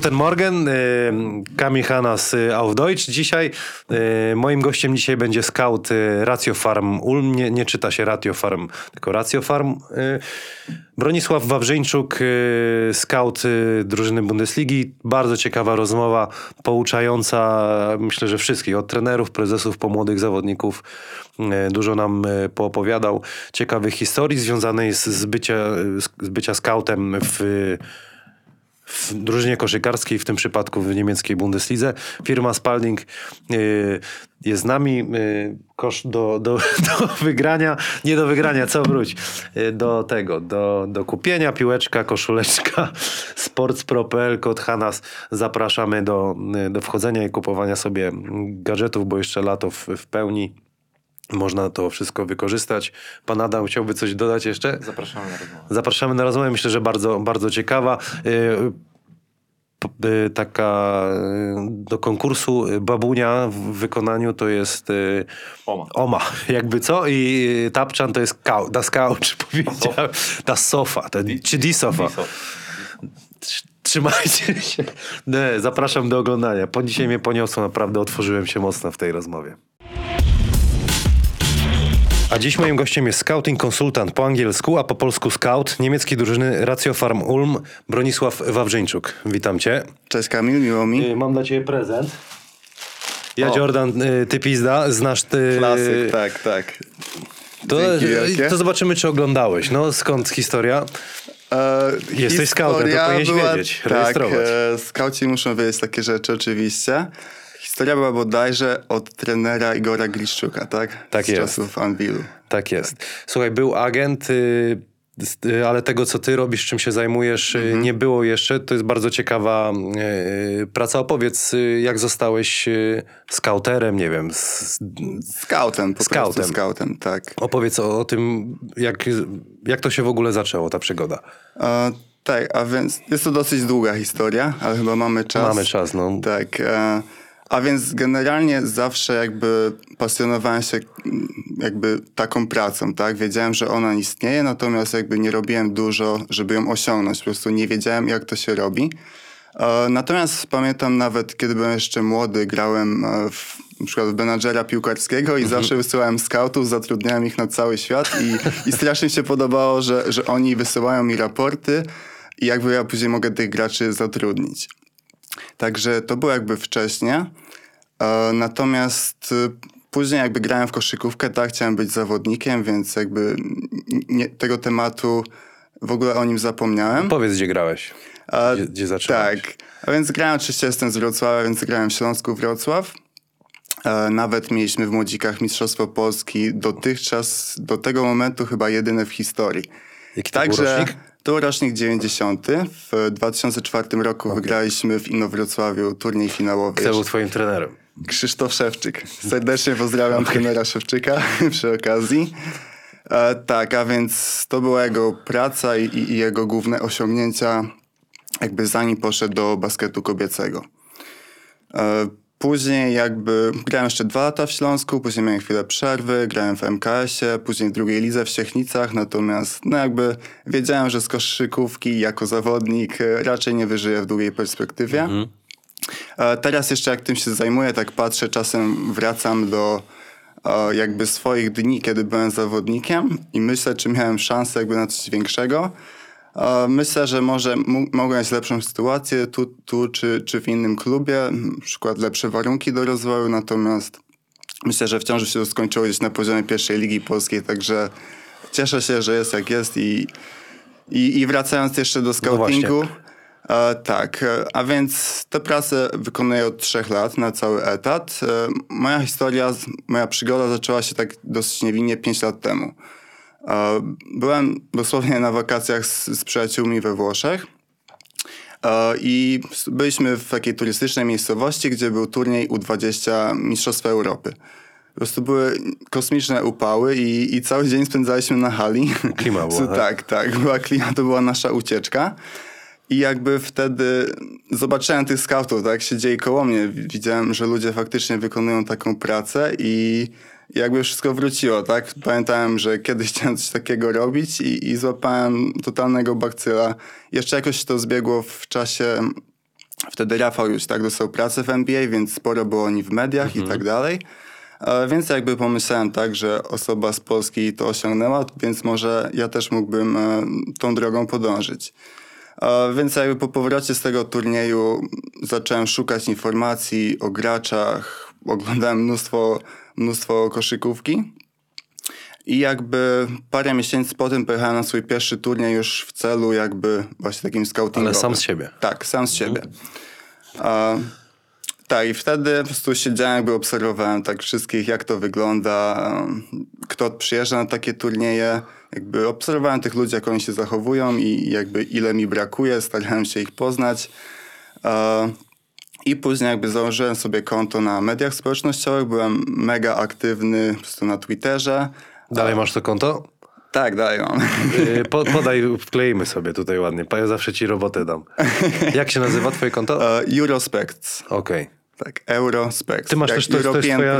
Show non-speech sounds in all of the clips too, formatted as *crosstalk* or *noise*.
Guten Morgen, y, Kamil Hanas y, auf Deutsch. Dzisiaj y, moim gościem dzisiaj będzie scout Ratio Farm Ulm. Nie, nie czyta się Ratio Farm, tylko Ratio Farm. Bronisław Wawrzyńczuk, scout drużyny Bundesligi. Bardzo ciekawa rozmowa, pouczająca myślę, że wszystkich, od trenerów, prezesów, po młodych zawodników. Dużo nam poopowiadał ciekawych historii związanej z, z bycia scoutem w w drużynie koszykarskiej, w tym przypadku w niemieckiej Bundeslidze. Firma Spalding y, jest z nami. Y, kosz do, do, *laughs* do wygrania, nie do wygrania, co wróć, y, do tego, do, do kupienia, piłeczka, koszuleczka, *laughs* sportspro.pl, kod Hanas. Zapraszamy do, y, do wchodzenia i kupowania sobie gadżetów, bo jeszcze lato w, w pełni. Można to wszystko wykorzystać. Pan Adam chciałby coś dodać jeszcze? Zapraszamy na rozmowę. Zapraszamy na rozmowę. Myślę, że bardzo, bardzo ciekawa. Y, y, Taka y, do konkursu babunia w wykonaniu to jest Oma. Oma, *laughs* jakby co? I Tapczan to jest kau, das couch, *laughs* powiedziałem. Das sofa, to, czy die sofa. Trzymajcie się. *laughs* Nie, zapraszam do oglądania. Po dzisiaj mnie poniosło, naprawdę otworzyłem się mocno w tej rozmowie. A dziś moim gościem jest scouting konsultant po angielsku, a po polsku scout niemieckiej drużyny Ratio Farm Ulm, Bronisław Wawrzyńczuk. Witam cię. Cześć Kamil, miło mi. Y, Mam dla ciebie prezent. Ja O. Jordan, y, ty pizda, znasz ty... Klasyk, tak, tak. To, to zobaczymy, czy oglądałeś. No, skąd historia? E, Jesteś scoutem, to powinieneś wiedzieć, Tak, rejestrować. e, skauci muszą wiedzieć takie rzeczy oczywiście. Historia była bodajże od trenera Igora Gliszczuka, tak? Tak Z jest. czasów Anvilu. Tak jest. Słuchaj, był agent, y, y, ale tego, co ty robisz, czym się zajmujesz, y, Mhm. nie było jeszcze. To jest bardzo ciekawa praca. Opowiedz, jak zostałeś y, skauterem, nie wiem. s- Scoutem, po prostu scoutem, tak. Opowiedz o, o tym, jak, jak to się w ogóle zaczęło, ta przygoda. E, tak, a więc jest to dosyć długa historia, ale chyba mamy czas. Mamy czas, no. Tak. E, a więc generalnie zawsze jakby pasjonowałem się jakby taką pracą, tak? Wiedziałem, że ona istnieje, natomiast jakby nie robiłem dużo, żeby ją osiągnąć. Po prostu nie wiedziałem, jak to się robi. E, natomiast pamiętam nawet, kiedy byłem jeszcze młody, grałem e, w, na przykład w menadżera piłkarskiego i zawsze wysyłałem scoutów, zatrudniałem ich na cały świat i, i strasznie się podobało, że, że oni wysyłają mi raporty i jakby ja później mogę tych graczy zatrudnić. Także to było jakby wcześniej. E, Natomiast y, później jakby grałem w koszykówkę, tak, chciałem być zawodnikiem, więc jakby nie, tego tematu w ogóle o nim zapomniałem. Powiedz, gdzie grałeś. Gdzie, gdzie tak, a więc grałem, oczywiście jestem z Wrocławia, więc grałem w Śląsku Wrocław. E, nawet mieliśmy w Młodzikach Mistrzostwo Polski dotychczas, do tego momentu chyba jedyne w historii. Jaki Także? To rocznik 90. W 2004 roku wygraliśmy w Inowrocławiu turniej finałowy. Kto był twoim trenerem? Krzysztof Szewczyk. Serdecznie pozdrawiam trenera Szewczyka *laughs* przy okazji. E, tak, a więc to była jego praca i, i jego główne osiągnięcia, jakby zanim poszedł do basketu kobiecego. E, później jakby grałem jeszcze dwa lata w Śląsku, później miałem chwilę przerwy, grałem w MKS-ie, później w drugiej lidze w Siechnicach, natomiast no jakby wiedziałem, że z koszykówki jako zawodnik e, raczej nie wyżyję w długiej perspektywie. E, Teraz jeszcze jak tym się zajmuję, tak patrzę, czasem wracam do e, jakby swoich dni, kiedy byłem zawodnikiem i myślę, czy miałem szansę jakby na coś większego. Myślę, że może m- mogłem mieć lepszą sytuację tu, tu czy, czy w innym klubie, na przykład lepsze warunki do rozwoju, natomiast myślę, że wciąż się to skończyło gdzieś na poziomie pierwszej ligi polskiej, także cieszę się, że jest jak jest i, i, i wracając jeszcze do scoutingu, E, tak, a więc tę pracę wykonuję od trzech lat na cały etat. E, moja historia, moja przygoda zaczęła się tak dosyć niewinnie pięć lat temu. Byłem dosłownie na wakacjach z, z przyjaciółmi we Włoszech i byliśmy w takiej turystycznej miejscowości, gdzie był turniej U20 Mistrzostwa Europy. Po prostu były kosmiczne upały i, i cały dzień spędzaliśmy na hali. Klima była, *laughs* tak? tak, tak, była klima, to była nasza ucieczka. I jakby wtedy zobaczyłem tych scoutów, tak, siedzieli koło mnie. Widziałem, że ludzie faktycznie wykonują taką pracę i jakby wszystko wróciło, tak. Pamiętałem, że kiedyś *laughs* chciałem coś takiego robić i, i złapałem totalnego bakcyla. Jeszcze jakoś to zbiegło w czasie Wtedy Rafał już tak dostał pracę w NBA, więc sporo było oni w mediach i tak dalej. E, Więc jakby pomyślałem tak, że osoba z Polski to osiągnęła, więc może ja też mógłbym e, tą drogą podążyć. E, Więc jakby po powrocie z tego turnieju zacząłem szukać informacji o graczach, oglądałem mnóstwo, mnóstwo koszykówki. I jakby parę miesięcy po tym pojechałem na swój pierwszy turniej już w celu jakby właśnie takim scoutingowym. Ale sam z siebie. Tak, sam z siebie. Tak, i wtedy po prostu siedziałem, jakby obserwowałem tak wszystkich, jak to wygląda, kto przyjeżdża na takie turnieje. Jakby obserwowałem tych ludzi, jak oni się zachowują i jakby ile mi brakuje, starałem się ich poznać. I później jakby założyłem sobie konto na mediach społecznościowych, byłem mega aktywny po prostu na Twitterze. Dalej masz to konto? Tak, dalej mam. Y, Po, podaj, wkleimy sobie tutaj ładnie. Ja zawsze ci robotę dam. Jak się nazywa twoje konto? *laughs* E, Eurospects. Okej. Tak, Eurospects. Ty masz też, to jest, to jest, twoja,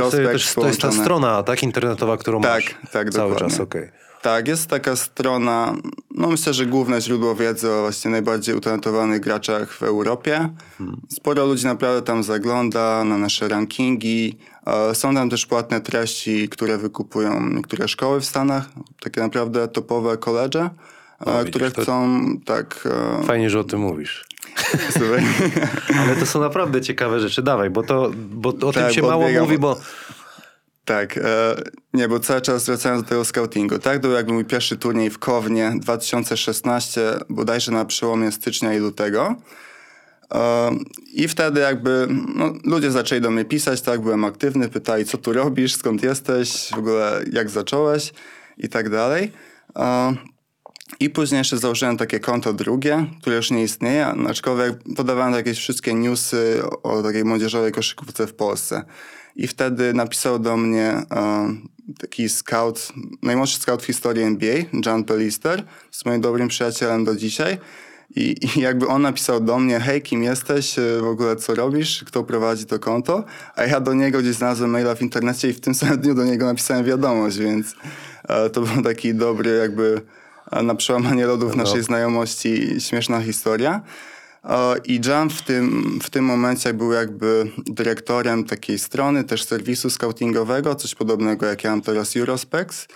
to jest ta strona, tak, internetowa, którą Tak, masz tak, cały dokładnie. czas, okej. Tak, jest taka strona, no myślę, że główne źródło wiedzy o właśnie najbardziej utalentowanych graczach w Europie. Sporo ludzi naprawdę tam zagląda na nasze rankingi. E, Są tam też płatne treści, które wykupują niektóre szkoły w Stanach, takie naprawdę topowe koledże, e, które widzisz, chcą tak... e, Fajnie, że o tym mówisz. *laughs* *laughs* Ale to są naprawdę ciekawe rzeczy. Dawaj, bo, to, bo o tym Tak, się bo mało mówi, bo Tak, e, nie, bo cały czas wracając do tego scoutingu. Tak, był jakby mój pierwszy turniej w Kownie 2016, bodajże na przełomie stycznia i lutego. E, I wtedy jakby no, ludzie zaczęli do mnie pisać, tak, byłem aktywny, pytali co tu robisz, skąd jesteś, w ogóle jak zacząłeś i tak dalej. E, I później jeszcze założyłem takie konto drugie, które już nie istnieje, aczkolwiek podawałem jakieś wszystkie newsy o takiej młodzieżowej koszykówce w Polsce. I wtedy napisał do mnie e, taki scout, najmłodszy scout w historii NBA, John Pellister, z moim dobrym przyjacielem do dzisiaj. I, I jakby on napisał do mnie, hej, kim jesteś, e, w ogóle co robisz, kto prowadzi to konto, a ja do niego gdzieś znalazłem maila w internecie i w tym *laughs* samym dniu do niego napisałem wiadomość, więc e, to był taki dobry jakby e, na przełamanie lodów No. naszej znajomości śmieszna historia. I Jam w tym, w tym momencie był jakby dyrektorem takiej strony, też serwisu scoutingowego, coś podobnego jak ja mam teraz Eurospecs.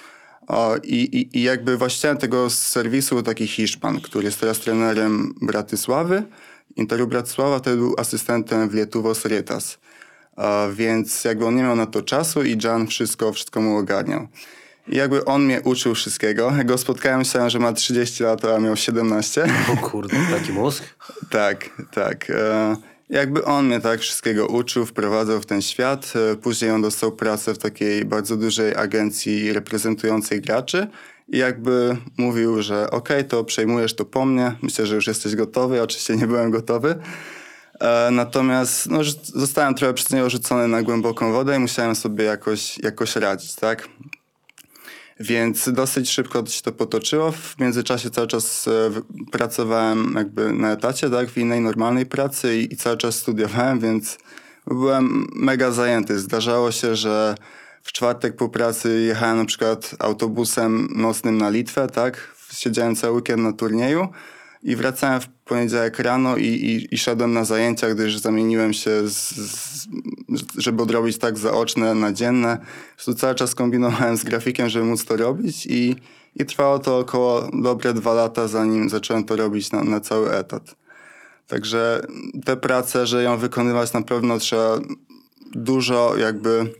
I, i, I jakby właścicielem tego serwisu taki Hiszpan, który jest teraz trenerem Bratysławy, Interu Bratysława, wtedy był asystentem w Lietuvos Rytas. Więc jakby on nie miał na to czasu i Jan wszystko, wszystko mu ogarniał. I jakby on mnie uczył wszystkiego. Jak go spotkałem, myślałem, że ma 30 lat, a miał 17. o kurde, taki mózg. *laughs* Tak, tak. E, jakby on mnie tak wszystkiego uczył, wprowadzał w ten świat. E, później on dostał pracę w takiej bardzo dużej agencji reprezentującej graczy. I jakby mówił, że okej, to przejmujesz to po mnie. Myślę, że już jesteś gotowy. Ja oczywiście nie byłem gotowy. E, natomiast no, zostałem trochę przez niego rzucony na głęboką wodę i musiałem sobie jakoś, jakoś radzić, tak? Więc dosyć szybko się to potoczyło. W międzyczasie cały czas e, pracowałem jakby na etacie, tak, w innej normalnej pracy i, i cały czas studiowałem, więc byłem mega zajęty. Zdarzało się, że w czwartek po pracy jechałem na przykład autobusem nocnym na Litwę, tak, siedziałem cały weekend na turnieju i wracałem w poniedziałek rano i, i, i szedłem na zajęcia, gdyż zamieniłem się, z, z, żeby odrobić tak zaoczne na dzienne. Prostu cały czas kombinowałem z grafikiem, żeby móc to robić i, i trwało to około dobre dwa lata, zanim zacząłem to robić na, na cały etat. Także tę pracę, że ją wykonywać na pewno trzeba dużo jakby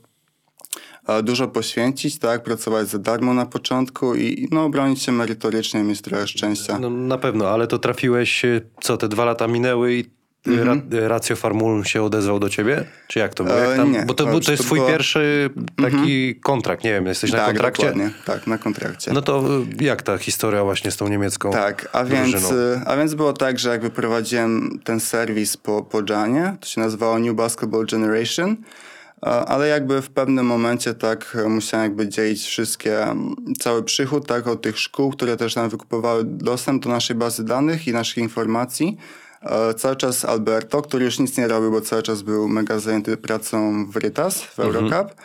dużo poświęcić, tak, pracować za darmo na początku i no, bronić się merytorycznie, mieć trochę szczęścia. No, na pewno, ale to trafiłeś, y, co, te dwa lata minęły i y, ra, Ratio Farmul się odezwał do ciebie? Czy jak to było? Jak Mhm. E, tam, nie, bo to, już to jest to twój było- pierwszy taki kontrakt, nie wiem, jesteś na tak, kontrakcie? dokładnie, tak, na kontrakcie. No to jak ta historia właśnie z tą niemiecką Tak, a więc, drużyną? a więc było tak, że jakby prowadziłem ten serwis po, po Janie, to się nazywało New Basketball Generation, ale jakby w pewnym momencie tak e, musiałem jakby dzielić wszystkie, cały przychód tak od tych szkół, które też nam wykupowały dostęp do naszej bazy danych i naszych informacji. E, Cały czas Alberto, który już nic nie robił, bo cały czas był mega zajęty pracą w Rytas, w Eurocup.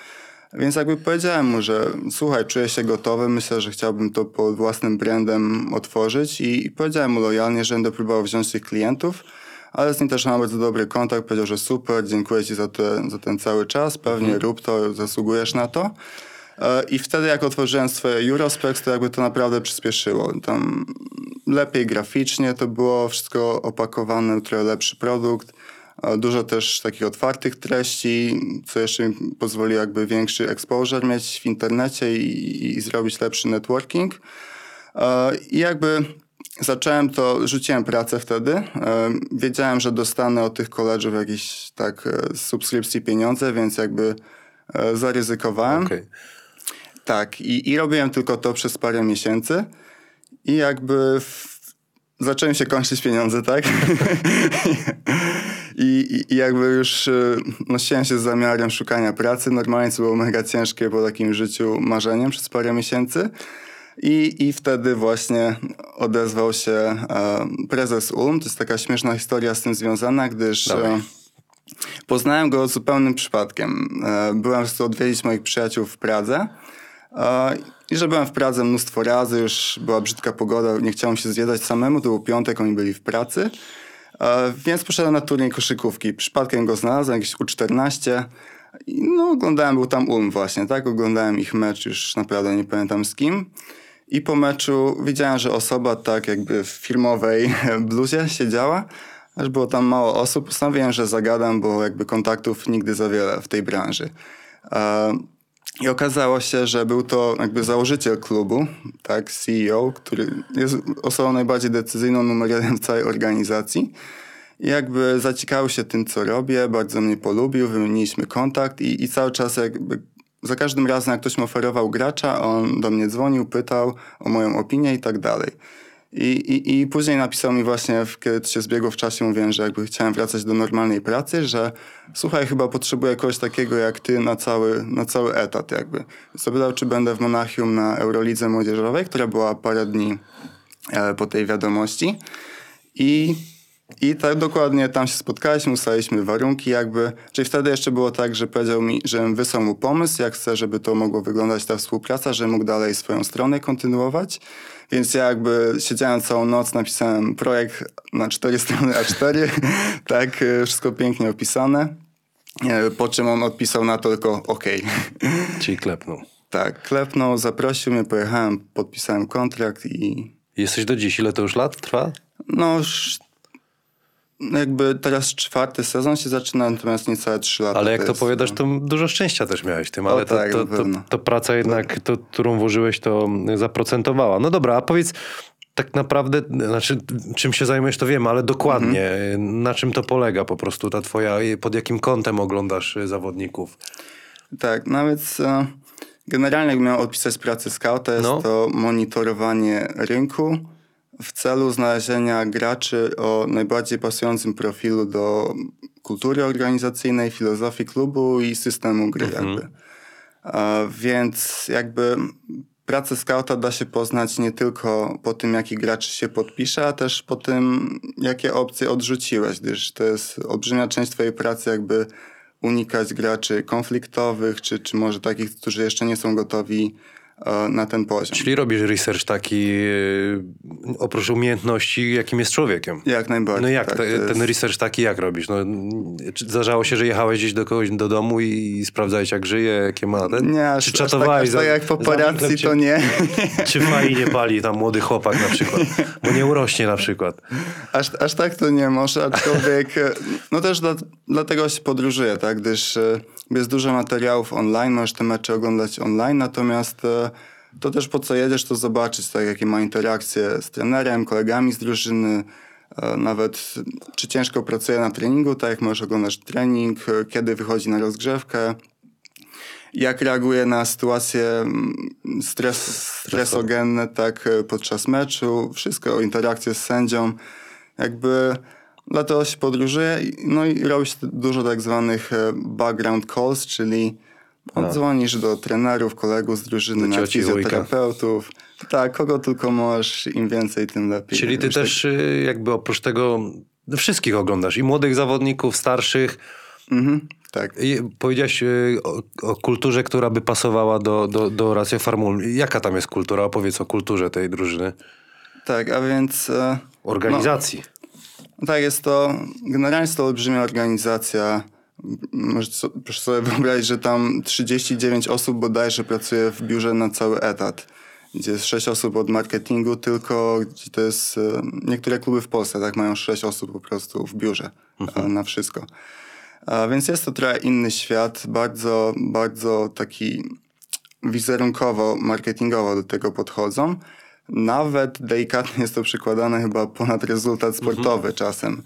Więc jakby powiedziałem mu, że słuchaj, czuję się gotowy, myślę, że chciałbym to pod własnym brandem otworzyć i, i powiedziałem mu lojalnie, że będę próbował wziąć tych klientów. Ale z nim też mam bardzo dobry kontakt. Powiedział, że super, dziękuję ci za, te, za ten cały czas, pewnie Mhm. rób to, zasługujesz na to. E, I wtedy jak otworzyłem swoje Eurospecs, to jakby to naprawdę przyspieszyło. Tam lepiej graficznie to było wszystko opakowane, trochę lepszy produkt. Dużo też takich otwartych treści, co jeszcze mi pozwoli jakby większy exposure mieć w internecie i, i zrobić lepszy networking. E, I jakby zacząłem to, rzuciłem pracę wtedy. E, Wiedziałem, że dostanę od tych koleżów jakieś tak e, z subskrypcji pieniądze, więc jakby e, zaryzykowałem. Okej. Tak, i, i robiłem tylko to przez parę miesięcy i jakby w... zacząłem się kończyć pieniądze, tak? *laughs* I, i, jakby już nosiłem się z zamiarem szukania pracy. Normalnie to było mega ciężkie po takim życiu marzeniem przez parę miesięcy. I, I wtedy właśnie odezwał się e, prezes Ulm. To jest taka śmieszna historia z tym związana, gdyż... E, Poznałem go zupełnym przypadkiem. E, Byłem chcę odwiedzić moich przyjaciół w Pradze. E, I że byłem w Pradze mnóstwo razy, już była brzydka pogoda, nie chciałem się zwiedzać samemu, to był piątek, oni byli w pracy. E, Więc poszedłem na turniej koszykówki. Przypadkiem go znalazłem, jakieś U14. I no, oglądałem, był tam Ulm właśnie, tak? Oglądałem ich mecz, już naprawdę nie pamiętam z kim. I po meczu widziałem, że osoba tak jakby w firmowej *laughs* bluzie siedziała, aż było tam mało osób. Postanowiłem, że zagadam, bo jakby kontaktów nigdy za wiele w tej branży. E, I okazało się, że był to jakby założyciel klubu, tak, CEO, który jest osobą najbardziej decyzyjną, numer jeden w całej organizacji. I jakby zaciekawił się tym, co robię, bardzo mnie polubił, wymieniliśmy kontakt i, i cały czas jakby za każdym razem, jak ktoś mi oferował gracza, on do mnie dzwonił, pytał o moją opinię i tak dalej. I, i, I później napisał mi właśnie, kiedy się zbiegło w czasie, mówiłem, że jakby chciałem wracać do normalnej pracy, że słuchaj, chyba potrzebuję kogoś takiego jak ty na cały, na cały etat jakby. Zapytał, czy będę w Monachium na Eurolidze Młodzieżowej, która była parę dni e, po tej wiadomości. I, I tak dokładnie tam się spotkaliśmy, ustaliliśmy warunki jakby. Czyli wtedy jeszcze było tak, że powiedział mi, że wysłał mu pomysł, jak chce, żeby to mogło wyglądać ta współpraca, że mógł dalej swoją stronę kontynuować. Więc ja jakby siedziałem całą noc, napisałem projekt na cztery *laughs* strony A4, tak, e, wszystko pięknie opisane. E, Po czym on odpisał na to tylko OK. *laughs* Czyli klepnął. Tak, klepnął, zaprosił mnie, pojechałem, podpisałem kontrakt i Jesteś do dziś. Ile to już lat trwa? no już jakby teraz czwarty sezon się zaczyna, natomiast niecałe trzy lata. Ale jak to jest, powiadasz, no. to dużo szczęścia też miałeś tym, ale to, tak, to, to, to praca jednak, to, którą włożyłeś, to zaprocentowała. No dobra, a powiedz tak naprawdę, znaczy czym się zajmujesz, to wiem, ale dokładnie, Mhm. na czym to polega po prostu ta twoja, pod jakim kątem oglądasz y, zawodników? Tak, nawet e, generalnie jak miał opisać pracę skauta, jest No. to monitorowanie rynku w celu znalezienia graczy o najbardziej pasującym profilu do kultury organizacyjnej, filozofii klubu i systemu gry jakby. E, Więc jakby pracę skauta da się poznać nie tylko po tym, jaki gracz się podpisze, a też po tym, jakie opcje odrzuciłeś, gdyż to jest olbrzymia część twojej pracy jakby unikać graczy konfliktowych, czy, czy może takich, którzy jeszcze nie są gotowi na ten poziom. Czyli robisz research taki, y, oprócz umiejętności, jakim jest człowiekiem. Jak najbardziej. No jak, tak, jest- ten research taki jak robisz? No, czy zdarzało się, że jechałeś gdzieś do kogoś do domu i sprawdzałeś jak żyje, jakie ma ten? Nie, aż, czy aż tak, czatowałeś aż tak jak paparazzi, to nie. *laughs* Czy, czy fajnie pali tam młody chłopak na przykład? Bo nie urośnie na przykład. Aż, aż tak to nie może, aczkolwiek e, no też dla, dlatego się podróżuje, tak, gdyż e, jest dużo materiałów online, możesz te mecze oglądać online, natomiast e, to też po co jedziesz, to zobaczyć, tak, jakie ma interakcje z trenerem, kolegami z drużyny, e, nawet czy ciężko pracuje na treningu, tak jak możesz oglądać trening, e, kiedy wychodzi na rozgrzewkę, jak reaguje na sytuacje mm, stres, stresogenne tak e, podczas meczu, wszystko o interakcję z sędzią. Jakby dlatego się podróżuje no i robi się dużo tak zwanych background calls, czyli dzwonisz do trenerów, kolegów z drużyny, Do na fizjoterapeutów. Tak, kogo tylko możesz, im więcej, tym lepiej. Czyli ty tak- też y, jakby oprócz tego no, wszystkich oglądasz. I młodych zawodników, starszych. Mhm, tak. I powiedziałeś y, o, o kulturze, która by pasowała do, do, do Ratio Farmul. Jaka tam jest kultura? Opowiedz o kulturze tej drużyny. Tak, a więc... e, Organizacji. No tak, jest to, generalnie jest to olbrzymia organizacja. Proszę sobie wyobrazić, że tam 39 osób bodajże pracuje w biurze na cały etat. Gdzie jest 6 osób od marketingu tylko, gdzie to jest, e, niektóre kluby w Polsce tak mają 6 osób po prostu w biurze e, na wszystko. A więc jest to trochę inny świat, bardzo, bardzo taki wizerunkowo, marketingowo do tego podchodzą. Nawet delikatnie jest to przykładane chyba ponad rezultat sportowy czasem.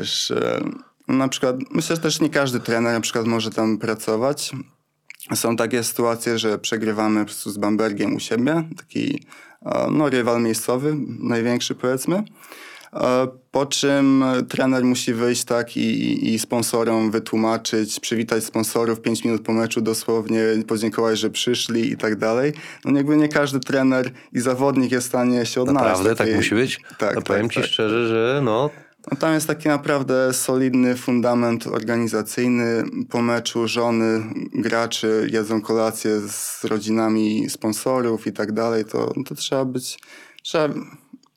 Że, na przykład, myślę, że też nie każdy trener na przykład może tam pracować. Są takie sytuacje, że przegrywamy po prostu z Bambergiem u siebie, taki e, no, rywal miejscowy, największy powiedzmy. E, Po czym trener musi wyjść tak i, i- sponsorom wytłumaczyć, przywitać sponsorów 5 minut po meczu dosłownie, podziękować, że przyszli i tak dalej. No jakby nie każdy trener i zawodnik jest w stanie się odnaleźć. Naprawdę w takiej- tak musi być? Tak, no, powiem tak, ci tak. szczerze, że no, No tam jest taki naprawdę solidny fundament organizacyjny. Po meczu żony, graczy jedzą kolację z rodzinami sponsorów i tak dalej. To, to trzeba być, trzeba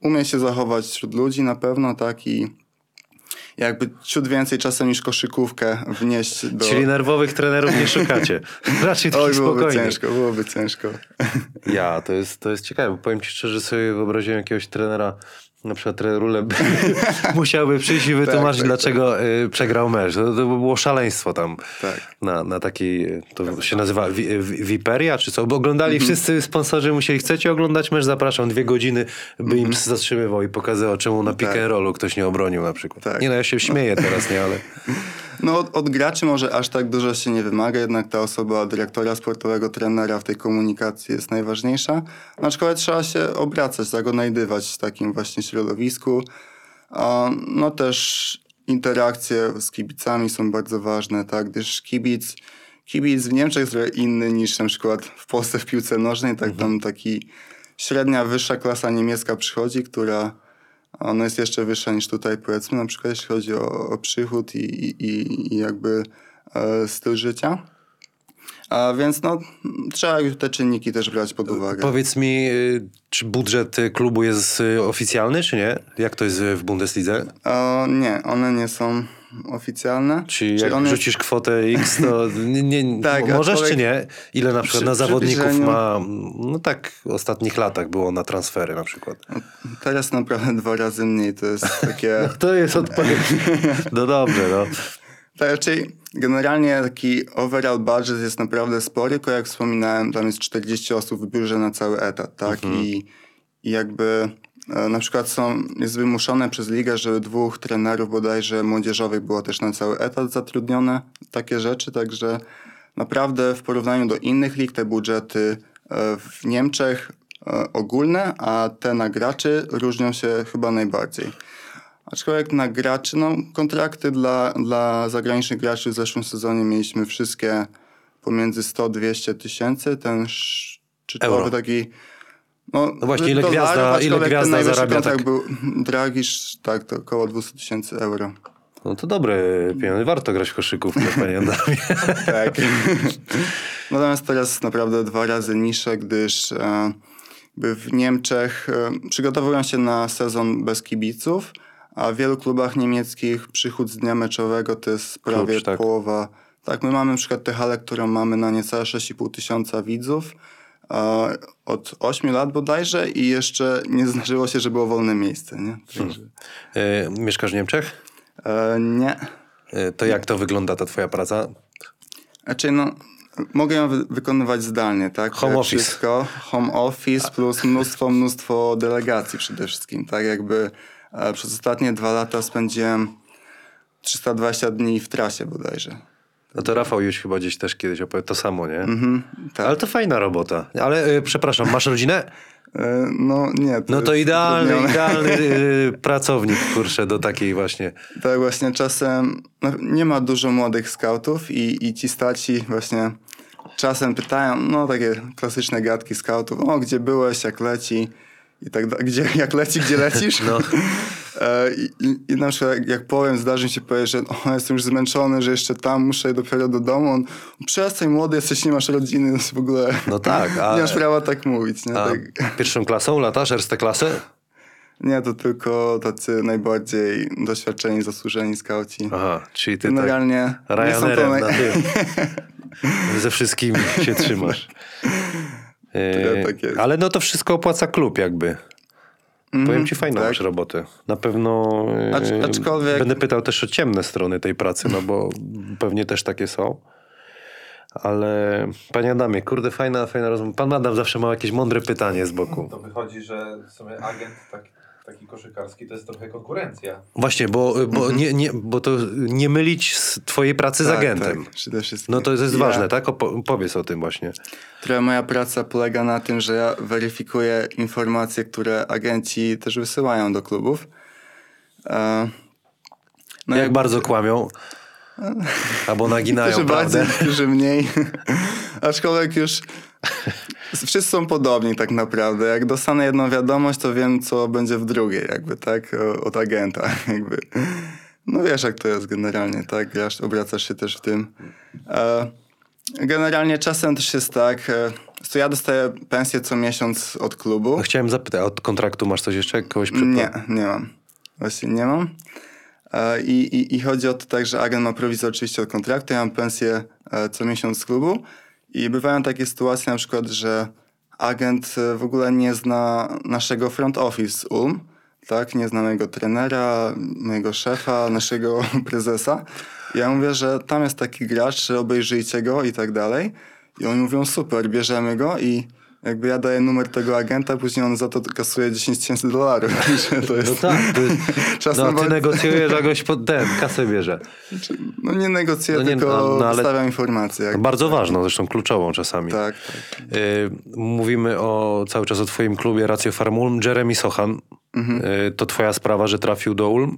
umieć się zachować wśród ludzi na pewno, tak i jakby ciut więcej czasem niż koszykówkę wnieść do... czyli nerwowych trenerów nie szukacie. *laughs* Raczej Oj, takich byłoby spokojnych. ciężko, byłoby ciężko. Ja, to jest, to jest ciekawe. bo Powiem ci szczerze, sobie wyobraziłem jakiegoś trenera, na przykład Rule *laughs* musiałby przyjść i wytłumaczyć, tak, dlaczego y, przegrał mecz. To, to by było szaleństwo tam Tak. na, na takiej, to się nazywa wi, wi, Viperia, czy co? Bo oglądali Mhm. wszyscy sponsorzy, musieli, chcecie oglądać mecz, zapraszam, dwie godziny by im zatrzymywał i pokazywał, czemu na pick Mhm. Tak. and rollu ktoś nie obronił na przykład. Tak. Nie no, ja się śmieję teraz, nie, ale... *laughs* No od, od graczy może aż tak dużo się nie wymaga, jednak ta osoba dyrektora sportowego, trenera w tej komunikacji jest najważniejsza. Aczkolwiek trzeba się obracać, tak, odnajdywać w takim właśnie środowisku. A, no też interakcje z kibicami są bardzo ważne, tak, gdyż kibic, kibic w Niemczech jest trochę inny niż na przykład w Polsce w piłce nożnej, tak tam taki średnia, wyższa klasa niemiecka przychodzi, która ona jest jeszcze wyższa niż tutaj, powiedzmy, na przykład jeśli chodzi o, o przychód i, i, i jakby e, styl życia. A więc no, trzeba te czynniki też brać pod uwagę. Powiedz mi, y, czy budżet klubu jest y, oficjalny, czy nie? Jak to jest w Bundeslidze? Nie, one nie są oficjalne. Czyli jak one- rzucisz kwotę X, to nie, nie, *laughs* Tak, mo- możesz czy nie? Ile na przykład przy na zawodników przybliżeniu- ma, no tak w ostatnich latach było na transfery na przykład. Teraz naprawdę dwa razy mniej, to jest takie... *laughs* To jest odpowiedź. *laughs* No dobrze, no. Tak, raczej generalnie taki overall budget jest naprawdę spory, tylko jak wspominałem, tam jest 40 osób w biurze na cały etat, tak? I, I jakby na przykład są, jest wymuszone przez ligę, żeby dwóch trenerów bodajże młodzieżowych było też na cały etat zatrudnione, takie rzeczy, także naprawdę w porównaniu do innych lig te budżety e, w Niemczech e, ogólne, a te na graczy różnią się chyba najbardziej. Aczkolwiek na graczy, no kontrakty dla, dla zagranicznych graczy w zeszłym sezonie mieliśmy wszystkie pomiędzy 100-200 tysięcy. Ten szczytowy Euro. taki... No, No właśnie, ile gwiazda- ile aczkolwiek ten gwiazda zarabia tak? był Dragisz, tak, to około 200 tysięcy euro. No to dobre pieniądze. Warto grać w koszykówkę, panie Adamie. *laughs* Tak. Natomiast teraz naprawdę dwa razy niższe, gdyż e, by w Niemczech e, przygotowują się na sezon bez kibiców, a w wielu klubach niemieckich przychód z dnia meczowego to jest prawie Klucz, tak. połowa. Tak, my mamy na przykład tę halę, którą mamy na niecałe 6,5 tysiąca widzów od 8 lat bodajże i jeszcze nie zdarzyło się, że było wolne miejsce. Nie? Także, E, mieszkasz w Niemczech? e, nie. E, to jak to wygląda ta twoja praca? Znaczy, no, mogę ją wy- wykonywać zdalnie, tak? Home Jak office. Wszystko. Home office plus mnóstwo, mnóstwo delegacji przede wszystkim, tak? Jakby e, przez ostatnie dwa lata spędziłem 320 dni w trasie bodajże. No to Rafał już chyba gdzieś też kiedyś opowie to samo, nie? Mhm, tak. Ale to fajna robota. Ale e, przepraszam, masz rodzinę? *laughs* E, no nie. No to idealny, idealny e, *laughs* pracownik, kurczę, do takiej właśnie. Tak, właśnie czasem no, nie ma dużo młodych skautów i, i ci staci właśnie czasem pytają, no takie klasyczne gadki skautów, o gdzie byłeś, jak leci i tak dalej, gdzie, jak leci, gdzie lecisz? *laughs* No. E, I, i, I na przykład jak, jak powiem, zdarzy się powiedzieć, że o, jestem już zmęczony, że jeszcze tam muszę dopiero do domu. On, przestań młody, jesteś, nie masz rodziny, w ogóle... No tak, a- *laughs* Nie masz prawa tak mówić, nie? A Tak. pierwszą klasą latasz, erste klasę? Nie, to tylko tacy najbardziej doświadczeni, zasłużeni skauci. Aha, czyli ty Generalnie tak nie są to Ryanerem naj... na. *laughs* Ze wszystkimi się trzymasz. E, tak ale no to wszystko opłaca klub jakby. Powiem ci fajną tak. masz robotę. Na pewno Acz- aczkolwiek- będę pytał też o ciemne strony tej pracy, no bo pewnie też takie są. Ale panie Adamie, kurde, fajna, fajna rozmowa. Pan Adam zawsze ma jakieś mądre pytanie z boku. To wychodzi, że w sumie agent taki, taki koszykarski to jest trochę konkurencja. Właśnie, bo, bo, nie, nie, bo to nie mylić z twojej pracy z Tak, agentem. Tak, przede wszystkim. No to jest Ja- ważne, tak? Opo- powiedz o tym właśnie. Trochę moja praca polega na tym, że ja weryfikuję informacje, które agenci też wysyłają do klubów. E, No jak bardzo kłamią. *laughs* Albo naginają Którzy bardziej, którzy mniej. *laughs* Aczkolwiek już wszyscy są podobni tak naprawdę. Jak dostanę jedną wiadomość, to wiem, co będzie w drugiej, jakby, tak? Od agenta, *laughs* jakby. No wiesz, jak to jest generalnie, tak? Grasz, obracasz się też w tym. E, generalnie czasem też jest tak, e, to ja dostaję pensję co miesiąc od klubu. No, Chciałem zapytać, od kontraktu masz coś jeszcze? Kogoś przypomnę? Nie, nie mam. Właśnie nie mam. E, I, i, I chodzi o to tak, że agent ma prowizję oczywiście od kontraktu, ja mam pensję e, co miesiąc z klubu i bywają takie sytuacje na przykład, że agent e, w ogóle nie zna naszego front office Ulm, tak? Nie zna mojego trenera, mojego szefa, *laughs* naszego prezesa. Ja mówię, że tam jest taki gracz, obejrzyjcie go i tak dalej. I oni mówią, super, bierzemy go i jakby ja daję numer tego agenta, później on za to kasuje 10 tysięcy dolarów. *laughs* To No jest... tak, to jest, *laughs* Czasem no, ty negocjujesz, a goś pod ten, kasę bierze. No nie negocjuję, No nie, tylko no, no, ale- dostawiam informacje. Jak... Bardzo ważną, zresztą kluczową czasami. Tak, tak. Y, mówimy o, cały czas o twoim klubie Ratio Farm Ulm. Jeremy Sochan, Mhm. y, to twoja sprawa, że trafił do Ulm?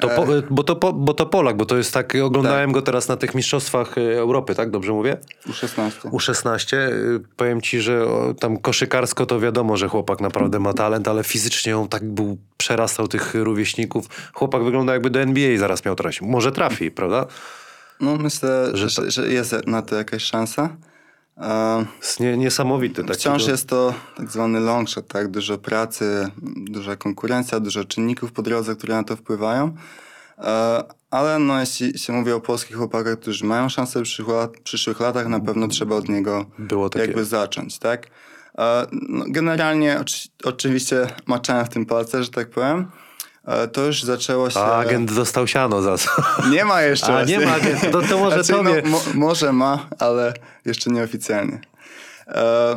To E. po, y, bo, to po, bo to Polak, bo to jest tak, oglądałem go teraz na tych mistrzostwach y, Europy, tak? Dobrze mówię? U16. U16. y, Powiem ci, że tam koszykarsko to wiadomo, że chłopak naprawdę ma talent, ale fizycznie on tak był, przerastał tych rówieśników. Chłopak wygląda jakby do NBA zaraz miał trafić. Może trafi, prawda? No myślę, Że że, że, jest na to jakaś szansa. E, Jest nie, niesamowity. Taki Wciąż jest to tak zwany long shot, tak? Dużo pracy, duża konkurencja, dużo czynników po drodze, które na to wpływają. E, Ale no, jeśli się mówi o polskich chłopakach, którzy mają szansę w przyszłych, lat, przyszłych latach, na pewno trzeba od niego jakby zacząć, tak? E, No, generalnie oczy, oczywiście maczałem w tym palce, że tak powiem. To już zaczęło się... A agent dostał siano za co? *laughs* Nie ma jeszcze. A, nie ma agenta. To- to może znaczy, tobie. No, mo, może ma, ale jeszcze nieoficjalnie. E,